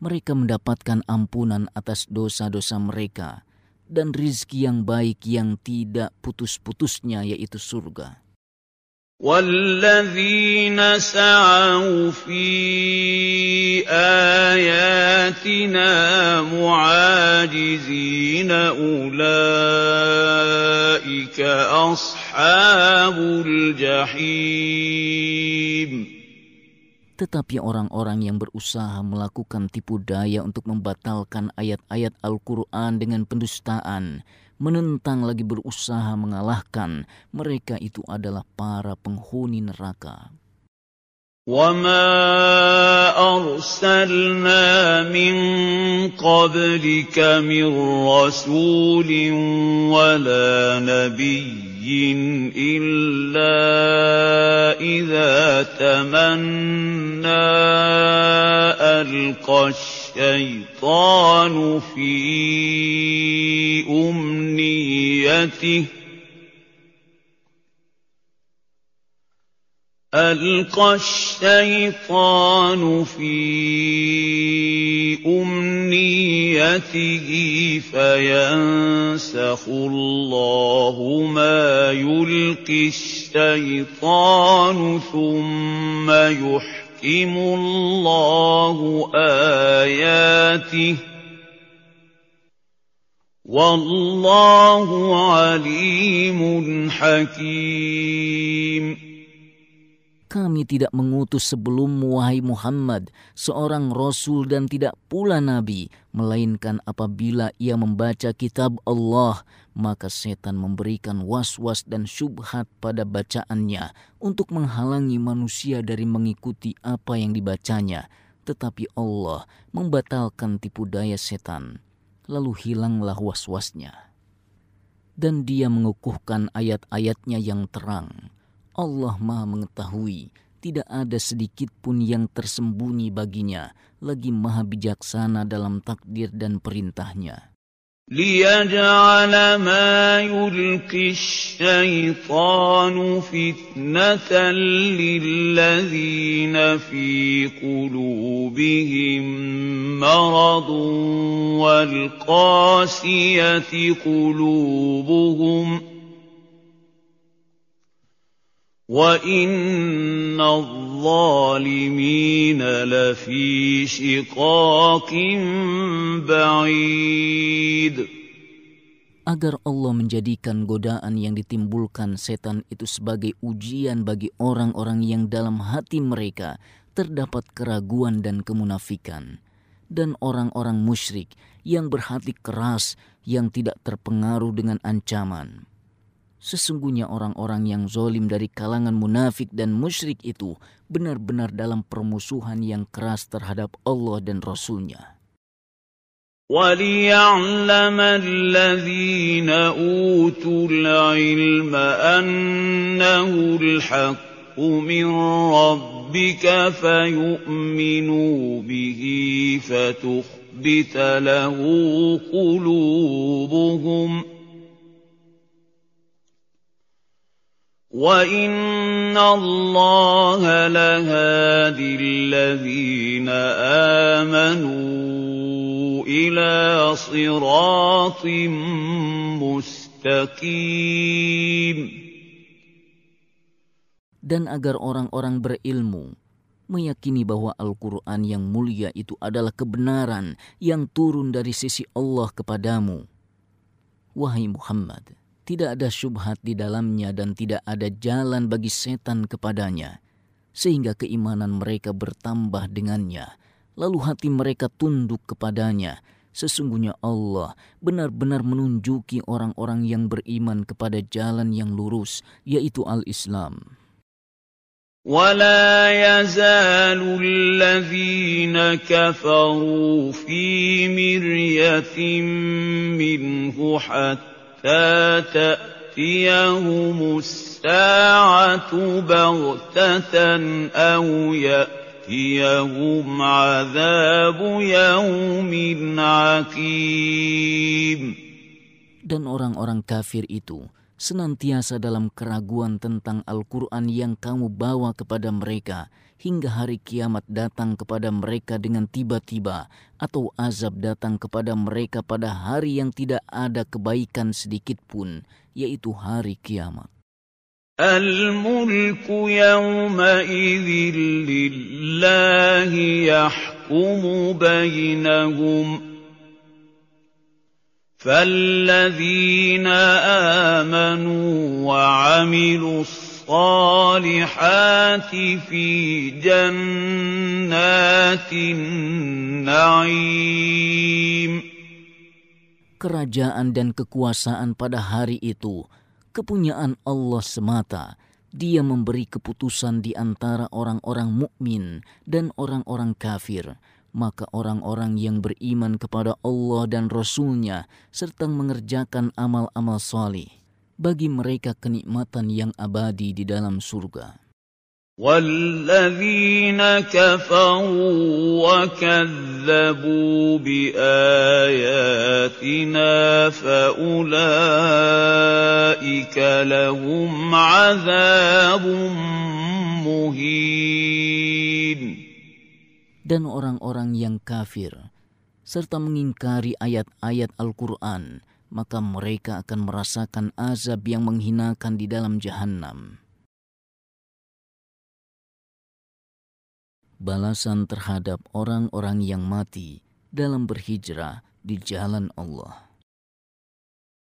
mereka mendapatkan ampunan atas dosa-dosa mereka dan rizki yang baik yang tidak putus-putusnya yaitu surga. والذين سعوا في آياتنا معاجزين أولئك أصحاب الجحيم Tetapi orang-orang yang berusaha melakukan tipu daya untuk membatalkan ayat-ayat Al-Quran dengan pendustaan, menentang lagi berusaha mengalahkan, mereka itu adalah para penghuni neraka. وما أرسلنا من قبلك من رسول ولا نبي إلا وإذا تمنى ألقى الشيطان في أمنيته. ألقى الشيطان في أمنيته فينسخ الله ما يلقي الشيطان ثم يحكم الله آياته والله عليم حكيم. Kami tidak mengutus sebelummu, wahai Muhammad, seorang rasul dan tidak pula nabi, melainkan apabila ia membaca kitab Allah, maka setan memberikan was-was dan syubhat pada bacaannya untuk menghalangi manusia dari mengikuti apa yang dibacanya. Tetapi Allah membatalkan tipu daya setan, lalu hilanglah was-wasnya. Dan dia mengukuhkan ayat-ayatnya yang terang Allah Maha Mengetahui, tidak ada sedikit pun yang tersembunyi baginya, lagi Maha Bijaksana dalam takdir dan perintahnya. ليجعل ما يلقي الشيطان فتنة للذين في قلوبهم مرض والقاسية قلوبهم ۖ وَإِنَّ الظَّالِمِينَ لَفِي شِقَاقٍ بَعِيدٍ Agar Allah menjadikan godaan yang ditimbulkan setan itu sebagai ujian bagi orang-orang yang dalam hati mereka terdapat keraguan dan kemunafikan, dan orang-orang musyrik yang berhati keras yang tidak terpengaruh dengan ancaman Sesungguhnya orang-orang yang zolim dari kalangan munafik dan musyrik itu benar-benar dalam permusuhan yang keras terhadap Allah dan Rasulnya. وَلِيَعْلَمَ الَّذِينَ أُوتُوا الْعِلْمَ أَنَّهُ الْحَقُّ مِنْ رَبِّكَ فَيُؤْمِنُوا بِهِ فَتُخْبِتَ لَهُ قُلُوبُهُمْ ۗ وَإِنَّ اللَّهَ لَهَادِي الَّذِينَ آمَنُوا إِلَىٰ صِرَاطٍ مُّسْتَقِيمٍ Dan agar orang-orang berilmu meyakini bahwa Al-Quran yang mulia itu adalah kebenaran yang turun dari sisi Allah kepadamu. Wahai Muhammad, tidak ada syubhat di dalamnya dan tidak ada jalan bagi setan kepadanya, sehingga keimanan mereka bertambah dengannya, lalu hati mereka tunduk kepadanya. Sesungguhnya Allah benar-benar menunjuki orang-orang yang beriman kepada jalan yang lurus, yaitu al-Islam. ولا يزال الذين كفروا في مرية منه حتى تأتيهم الساعة بغتة أو يأتيهم عذاب يوم عقيم Dan orang-orang kafir itu senantiasa dalam keraguan tentang Al-Quran yang kamu bawa kepada mereka hingga hari kiamat datang kepada mereka dengan tiba-tiba atau azab datang kepada mereka pada hari yang tidak ada kebaikan sedikit pun, yaitu hari kiamat. الملك يومئذ لله يحكم بينهم فالذين آمنوا وعملوا الصالحات في جنات النعيم Kerajaan dan kekuasaan pada hari itu kepunyaan Allah semata. Dia memberi keputusan di antara orang-orang mukmin dan orang-orang kafir maka orang-orang yang beriman kepada Allah dan Rasul-Nya serta mengerjakan amal-amal salih bagi mereka kenikmatan yang abadi di dalam surga. والذين كفروا وكذبوا بآياتنا فأولئك لهم عذاب مهين Dan orang-orang yang kafir serta mengingkari ayat-ayat Al-Quran, maka mereka akan merasakan azab yang menghinakan di dalam jahanam. balasan terhadap orang-orang yang mati dalam berhijrah di jalan Allah.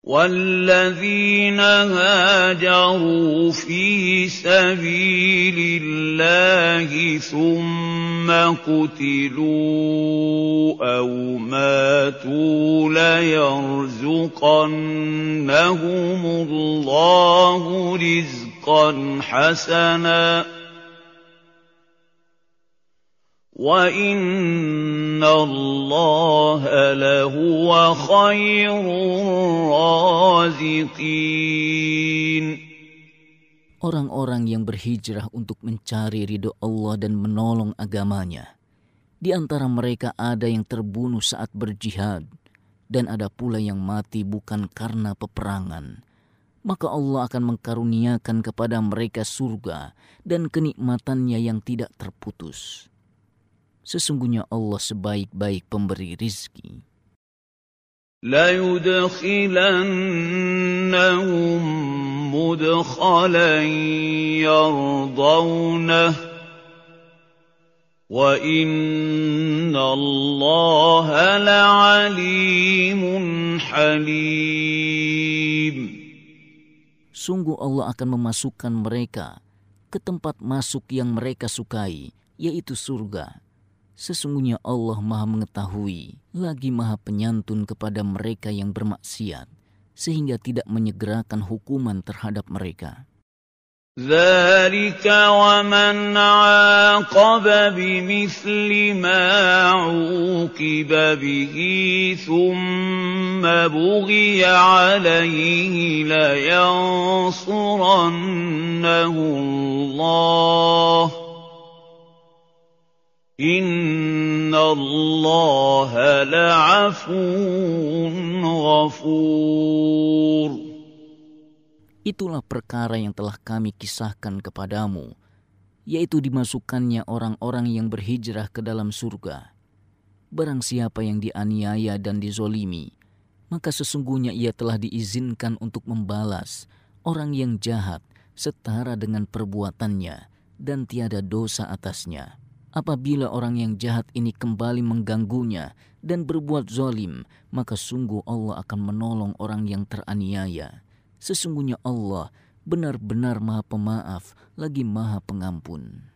والذين هاجروا في سبيل الله ثم قتلوا أو ماتوا ليرزقنهم الله رزقا حسنا وَإِنَّ اللَّهَ لَهُوَ خَيْرُ الرَّازِقِينَ Orang-orang yang berhijrah untuk mencari ridho Allah dan menolong agamanya. Di antara mereka ada yang terbunuh saat berjihad, dan ada pula yang mati bukan karena peperangan. Maka Allah akan mengkaruniakan kepada mereka surga dan kenikmatannya yang tidak terputus. Sesungguhnya Allah sebaik-baik pemberi rizki. لا يدخلنهم مدخلا يرضونه وإن الله لعليم حليم Sungguh Allah akan memasukkan mereka ke tempat masuk yang mereka sukai, yaitu surga Sesungguhnya Allah Maha Mengetahui, lagi Maha Penyantun kepada mereka yang bermaksiat, sehingga tidak menyegerakan hukuman terhadap mereka. ذلك ومن عاقب بمثل ما عوقب به ثم بغي عليه لينصرنه الله Itulah perkara yang telah kami kisahkan kepadamu, yaitu dimasukkannya orang-orang yang berhijrah ke dalam surga. Barang siapa yang dianiaya dan dizolimi, maka sesungguhnya ia telah diizinkan untuk membalas orang yang jahat setara dengan perbuatannya dan tiada dosa atasnya. Apabila orang yang jahat ini kembali mengganggunya dan berbuat zalim, maka sungguh Allah akan menolong orang yang teraniaya. Sesungguhnya Allah benar-benar Maha Pemaaf lagi Maha Pengampun.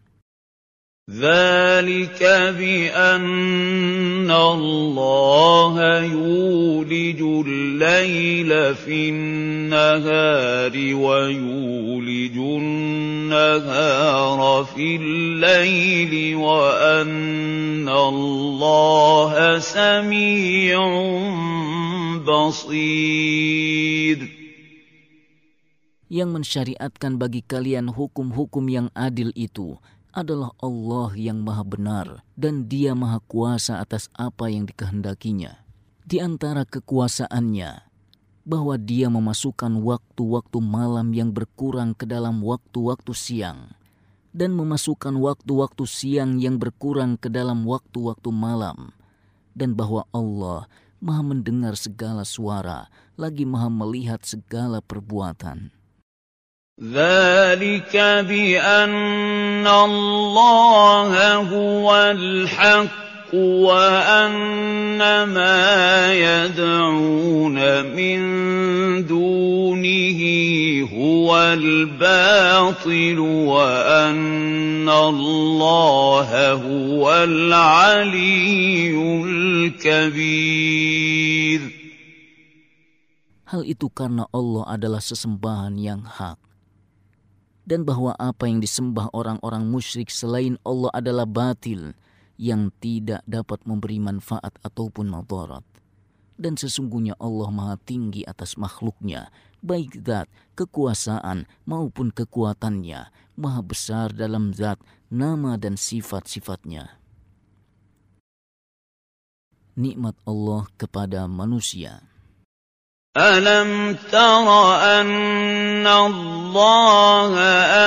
ذلك بأن الله يولج الليل في النهار ويولج النهار في الليل وأن الله سميع بصير Yang mensyariatkan bagi kalian hukum-hukum yang adil itu adalah Allah yang maha benar dan dia maha kuasa atas apa yang dikehendakinya. Di antara kekuasaannya, bahwa dia memasukkan waktu-waktu malam yang berkurang ke dalam waktu-waktu siang, dan memasukkan waktu-waktu siang yang berkurang ke dalam waktu-waktu malam, dan bahwa Allah maha mendengar segala suara, lagi maha melihat segala perbuatan. ذلك بأن الله هو الحق وأن ما يدعون من دونه هو الباطل وأن الله هو العلي الكبير. Hal itu karena Allah adalah sesembahan yang hak? Dan bahwa apa yang disembah orang-orang musyrik selain Allah adalah batil yang tidak dapat memberi manfaat ataupun madarat. Dan sesungguhnya Allah maha tinggi atas makhluknya baik zat, kekuasaan maupun kekuatannya, maha besar dalam zat, nama dan sifat-sifatnya. Nikmat Allah kepada manusia. ألم تر أن الله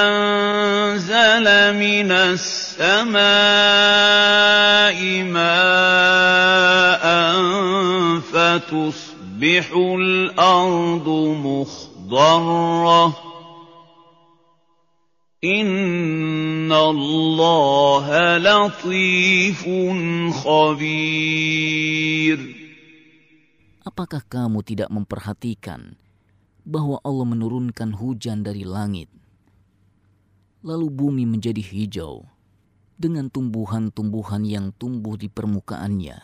أنزل من السماء ماء فتصبح الأرض مخضرة إن الله لطيف خبير apakah kamu tidak memperhatikan bahwa Allah menurunkan hujan dari langit? Lalu bumi menjadi hijau dengan tumbuhan-tumbuhan yang tumbuh di permukaannya.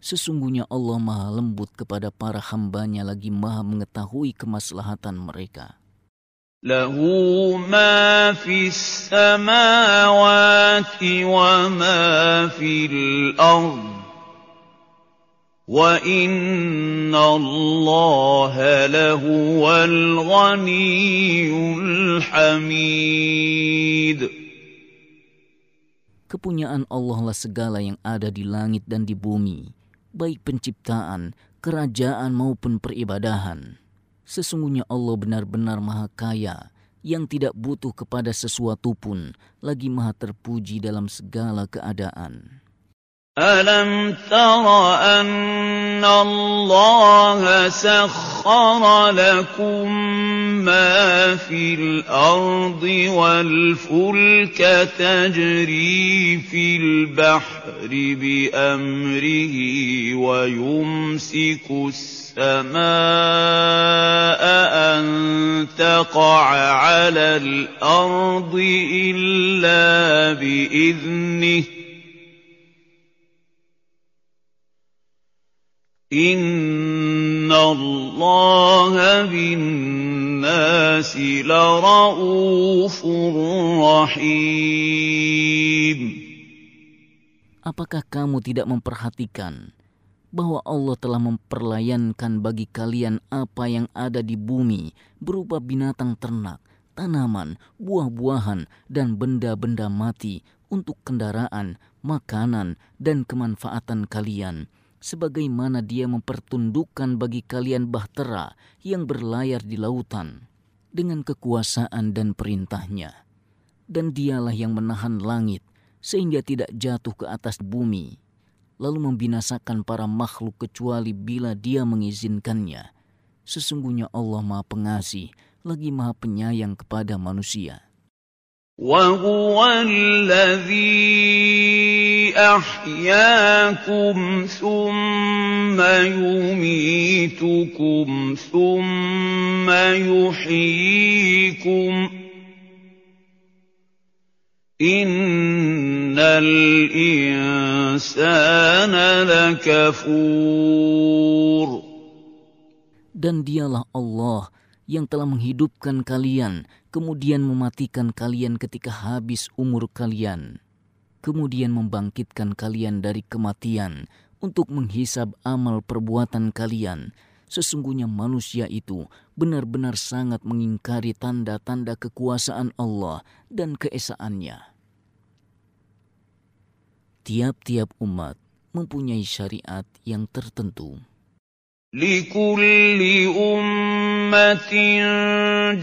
Sesungguhnya Allah maha lembut kepada para hambanya lagi maha mengetahui kemaslahatan mereka. Lahu ma fis samawati wa ma fil ardh وإن الله لهو الغني الحميد Kepunyaan Allah lah segala yang ada di langit dan di bumi, baik penciptaan, kerajaan maupun peribadahan. Sesungguhnya Allah benar-benar maha kaya, yang tidak butuh kepada sesuatu pun, lagi maha terpuji dalam segala keadaan. ألم تر أن الله سخر لكم ما في الأرض والفلك تجري في البحر بأمره ويمسك السماء أن تقع على الأرض إلا بإذنه إن الله بالناس لرؤوف رحيم Apakah kamu tidak memperhatikan bahwa Allah telah memperlayankan bagi kalian apa yang ada di bumi berupa binatang ternak, tanaman, buah-buahan, dan benda-benda mati untuk kendaraan, makanan, dan kemanfaatan kalian – sebagaimana dia mempertundukkan bagi kalian bahtera yang berlayar di lautan dengan kekuasaan dan perintahnya. Dan dialah yang menahan langit sehingga tidak jatuh ke atas bumi, lalu membinasakan para makhluk kecuali bila dia mengizinkannya. Sesungguhnya Allah maha pengasih, lagi maha penyayang kepada manusia. وهو الذي أحياكم ثم يميتكم ثم يحييكم إن الإنسان لكفور Dan dialah Allah yang telah menghidupkan kalian, kemudian mematikan kalian ketika habis umur kalian, kemudian membangkitkan kalian dari kematian untuk menghisab amal perbuatan kalian. Sesungguhnya manusia itu benar-benar sangat mengingkari tanda-tanda kekuasaan Allah dan keesaannya. Tiap-tiap umat mempunyai syariat yang tertentu. لكل أمة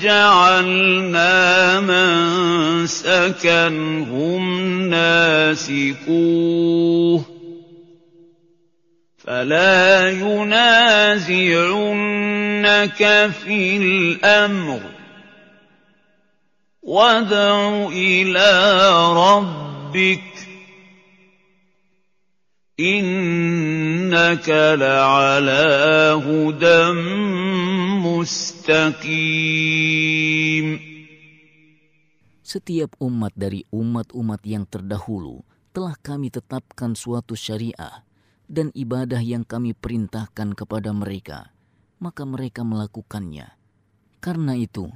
جعلنا منسكا هم ناسكوه فلا ينازعنك في الأمر وادع إلى ربك إنك لعلى هدى مستقيم Setiap umat dari umat-umat yang terdahulu telah kami tetapkan suatu syariah dan ibadah yang kami perintahkan kepada mereka, maka mereka melakukannya. Karena itu,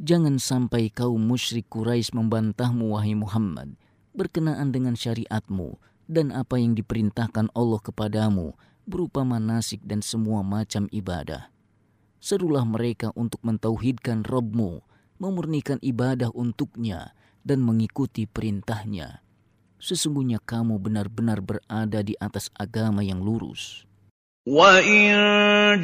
jangan sampai kaum musyrik Quraisy membantahmu wahai Muhammad berkenaan dengan syariatmu dan apa yang diperintahkan Allah kepadamu berupa manasik dan semua macam ibadah. Serulah mereka untuk mentauhidkan Robmu, memurnikan ibadah untuknya, dan mengikuti perintahnya. Sesungguhnya kamu benar-benar berada di atas agama yang lurus. وَإِن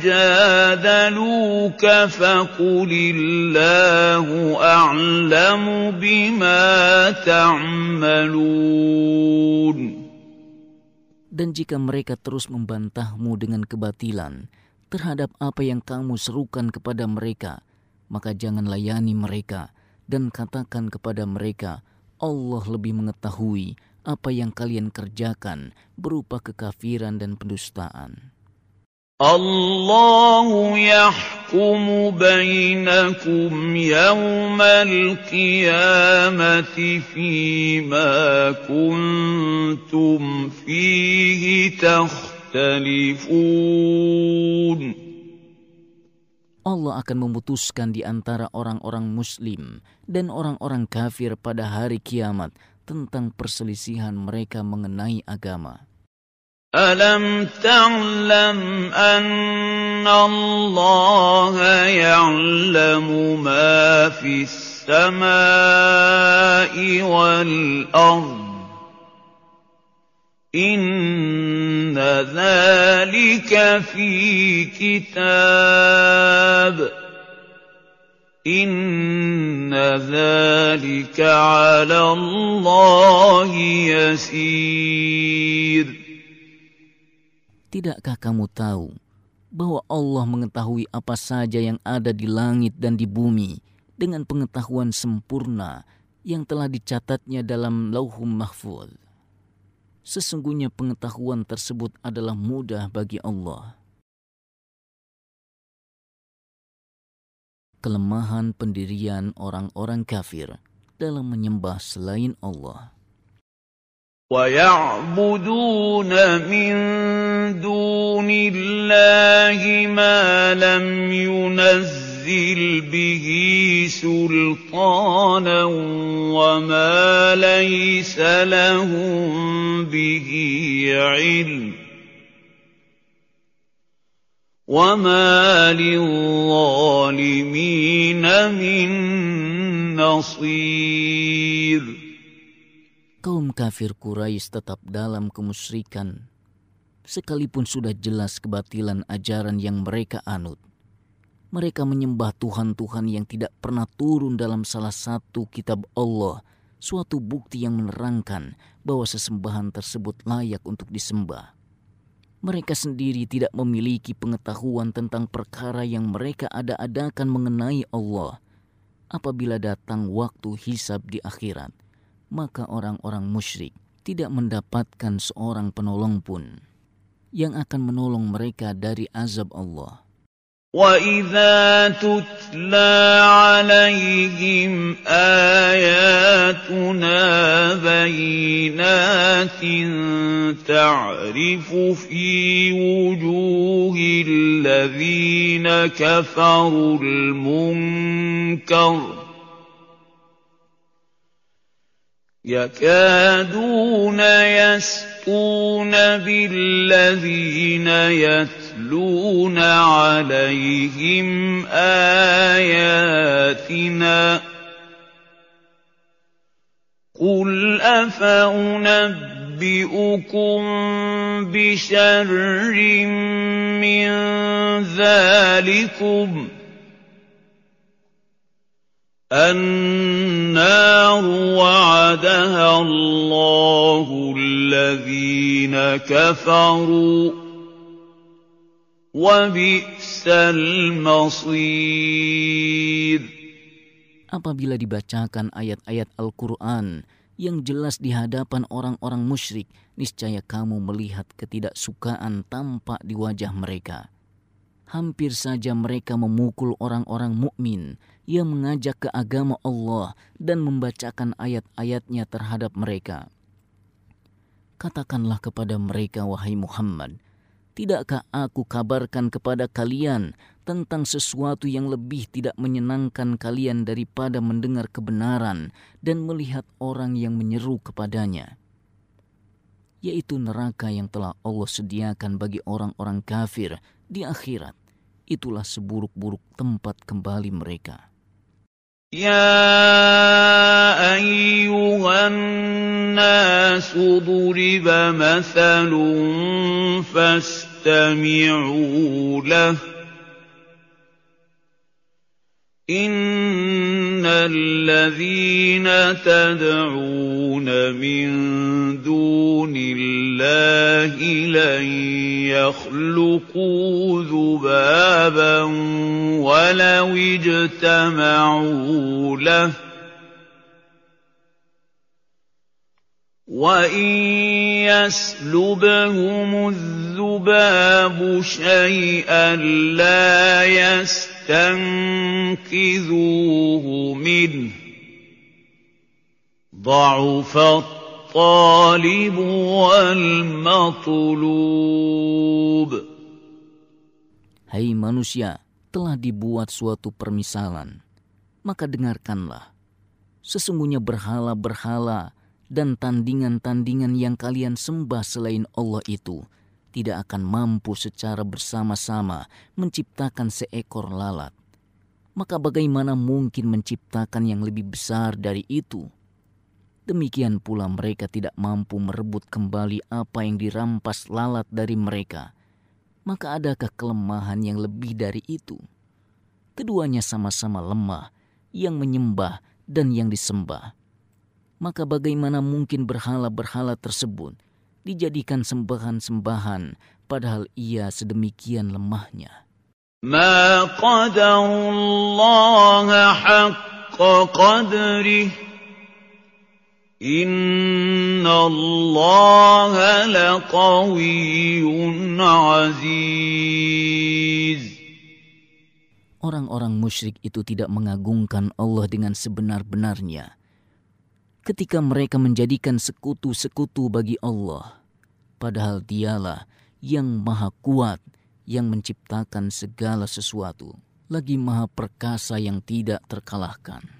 جَادَلُوكَ فَقُلِ اللَّهُ أَعْلَمُ بِمَا تَعْمَلُونَ dan jika mereka terus membantahmu dengan kebatilan terhadap apa yang kamu serukan kepada mereka, maka jangan layani mereka dan katakan kepada mereka, Allah lebih mengetahui apa yang kalian kerjakan berupa kekafiran dan pendustaan. الله يحكم بينكم يوم القيامة فيما كنتم فيه تختلفون Allah akan memutuskan di antara orang-orang Muslim dan orang-orang kafir pada hari kiamat tentang perselisihan mereka mengenai agama. ألم تعلم أن الله يعلم ما في السماء والأرض إن ذلك في كتاب إن ذلك على الله يسير Tidakkah kamu tahu bahwa Allah mengetahui apa saja yang ada di langit dan di bumi dengan pengetahuan sempurna yang telah dicatatnya dalam lauhum mahfuz? Sesungguhnya pengetahuan tersebut adalah mudah bagi Allah. Kelemahan pendirian orang-orang kafir dalam menyembah selain Allah. ويعبدون من دون الله ما لم ينزل به سلطانا وما ليس لهم به علم وما للظالمين من نصير kaum kafir Quraisy tetap dalam kemusyrikan, sekalipun sudah jelas kebatilan ajaran yang mereka anut. Mereka menyembah Tuhan-Tuhan yang tidak pernah turun dalam salah satu kitab Allah, suatu bukti yang menerangkan bahwa sesembahan tersebut layak untuk disembah. Mereka sendiri tidak memiliki pengetahuan tentang perkara yang mereka ada-adakan mengenai Allah apabila datang waktu hisab di akhirat maka orang-orang musyrik tidak mendapatkan seorang penolong pun yang akan menolong mereka dari azab Allah. وَإِذَا تُتْلَى عَلَيْهِمْ آيَاتُنَا بَيِّنَاتٍ تَعْرِفُ فِي وُجُوهِ الَّذِينَ كَفَرُوا الْمُنكَرَ يكادون يسقون بالذين يتلون عليهم آياتنا. قل أفأنبئكم بشر من ذلكم ۖ النار وعدها الله الذين كفروا وبئس المصير Apabila dibacakan ayat-ayat Al-Quran yang jelas di hadapan orang-orang musyrik, niscaya kamu melihat ketidaksukaan tampak di wajah mereka. Hampir saja mereka memukul orang-orang mukmin ia mengajak ke agama Allah dan membacakan ayat-ayatnya terhadap mereka. Katakanlah kepada mereka, wahai Muhammad, tidakkah aku kabarkan kepada kalian tentang sesuatu yang lebih tidak menyenangkan kalian daripada mendengar kebenaran dan melihat orang yang menyeru kepadanya? Yaitu neraka yang telah Allah sediakan bagi orang-orang kafir di akhirat itulah seburuk-buruk tempat kembali mereka. يا أيها الناس ضرب مثل فاستمعوا له إن الذين تدعون من دون الله لن يخلقوا ذبابا ولو اجتمعوا له وإن يسلبهم الذباب شيئا لا يستنقذوه منه ضعف الطالب والمطلوب Hai manusia, telah dibuat suatu permisalan. Maka dengarkanlah. Sesungguhnya berhala-berhala dan tandingan-tandingan yang kalian sembah selain Allah itu tidak akan mampu secara bersama-sama menciptakan seekor lalat. Maka bagaimana mungkin menciptakan yang lebih besar dari itu? Demikian pula mereka tidak mampu merebut kembali apa yang dirampas lalat dari mereka. Maka adakah kelemahan yang lebih dari itu? Keduanya sama-sama lemah, yang menyembah dan yang disembah maka bagaimana mungkin berhala-berhala tersebut dijadikan sembahan-sembahan padahal ia sedemikian lemahnya. Ma haqqa qadri Inna Allah laqawiyun aziz. Orang-orang musyrik itu tidak mengagungkan Allah dengan sebenar-benarnya ketika mereka menjadikan sekutu-sekutu bagi Allah padahal dialah yang maha kuat yang menciptakan segala sesuatu, lagi maha perkasa yang tidak terkalahkan.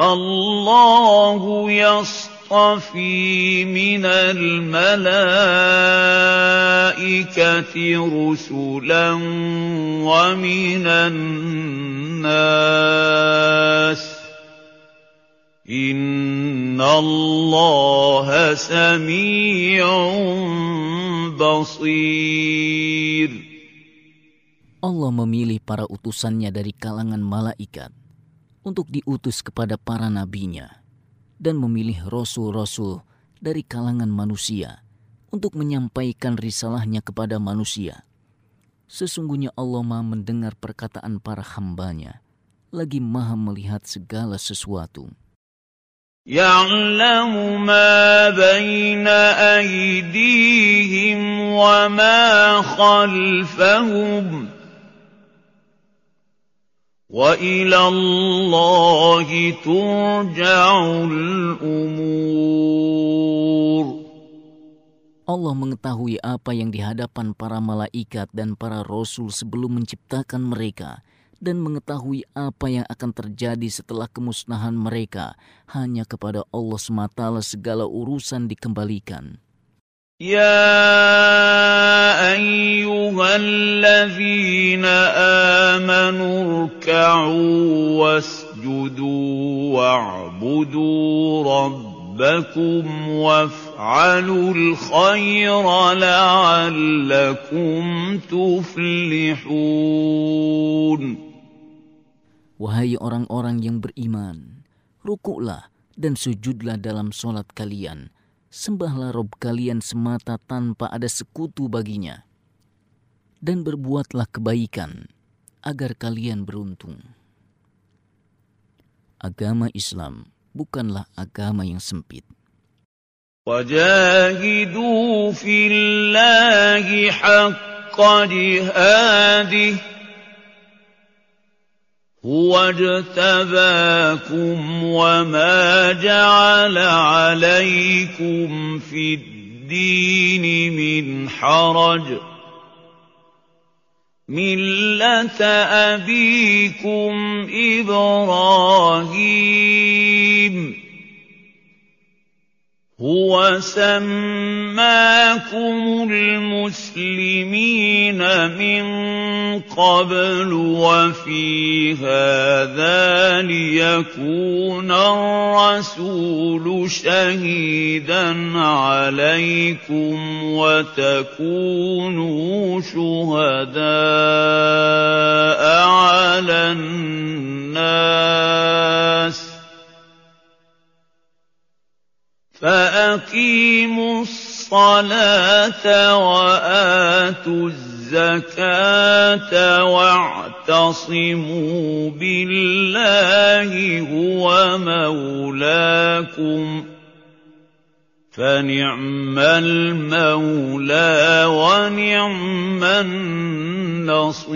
Allahu yastafi minal malaikati rusulan wa minan nas إن الله سميع بصير Allah memilih para utusannya dari kalangan malaikat untuk diutus kepada para nabinya dan memilih rasul-rasul dari kalangan manusia untuk menyampaikan risalahnya kepada manusia. Sesungguhnya Allah maha mendengar perkataan para hambanya, lagi maha melihat segala sesuatu. يعلم ما بين أيديهم وما خلفهم وإلى الله ترجع الأمور Allah mengetahui apa yang di hadapan para malaikat dan para rasul sebelum menciptakan mereka dan mengetahui apa yang akan terjadi setelah kemusnahan mereka. Hanya kepada Allah semata segala urusan dikembalikan. يا أيها الذين آمنوا اركعوا واسجدوا واعبدوا ربكم وافعلوا الخير لعلكم تفلحون Wahai orang-orang yang beriman, rukuklah dan sujudlah dalam solat kalian. Sembahlah Rob kalian semata tanpa ada sekutu baginya. Dan berbuatlah kebaikan agar kalian beruntung. Agama Islam bukanlah agama yang sempit. وجاهدوا في الله حق جهاده هو اجتباكم وما جعل عليكم في الدين من حرج ملة أبيكم إبراهيم هو سماكم المسلمين من قبل وفي هذا ليكون الرسول شهيدا عليكم وتكونوا شهداء على الناس فأقيموا الصلاة وآتوا الزكاة واعتصموا بالله هو مولاكم فنعم المولى ونعم النصير.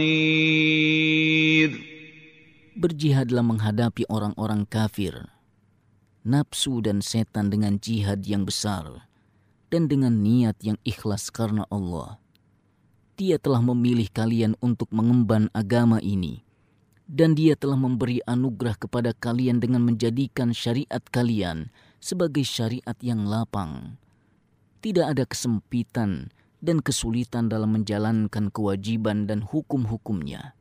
Berjihadlah menghadapi orang-orang kafir. Nafsu dan setan dengan jihad yang besar dan dengan niat yang ikhlas karena Allah. Dia telah memilih kalian untuk mengemban agama ini dan dia telah memberi anugerah kepada kalian dengan menjadikan syariat kalian sebagai syariat yang lapang. Tidak ada kesempitan dan kesulitan dalam menjalankan kewajiban dan hukum-hukumnya.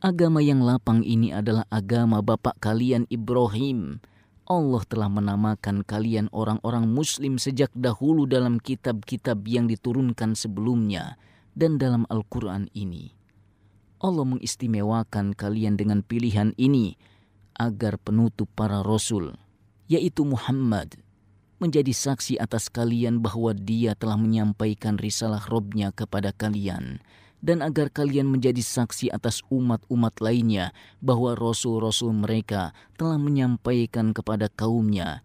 Agama yang lapang ini adalah agama bapak kalian Ibrahim. Allah telah menamakan kalian orang-orang muslim sejak dahulu dalam kitab-kitab yang diturunkan sebelumnya dan dalam Al-Quran ini. Allah mengistimewakan kalian dengan pilihan ini agar penutup para rasul, yaitu Muhammad, menjadi saksi atas kalian bahwa dia telah menyampaikan risalah Robnya kepada kalian dan agar kalian menjadi saksi atas umat-umat lainnya bahwa rasul-rasul mereka telah menyampaikan kepada kaumnya.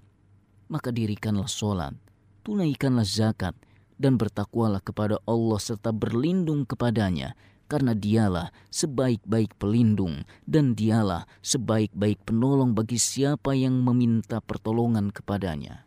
Maka dirikanlah solat, tunaikanlah zakat, dan bertakwalah kepada Allah serta berlindung kepadanya, karena dialah sebaik-baik pelindung dan dialah sebaik-baik penolong bagi siapa yang meminta pertolongan kepadanya.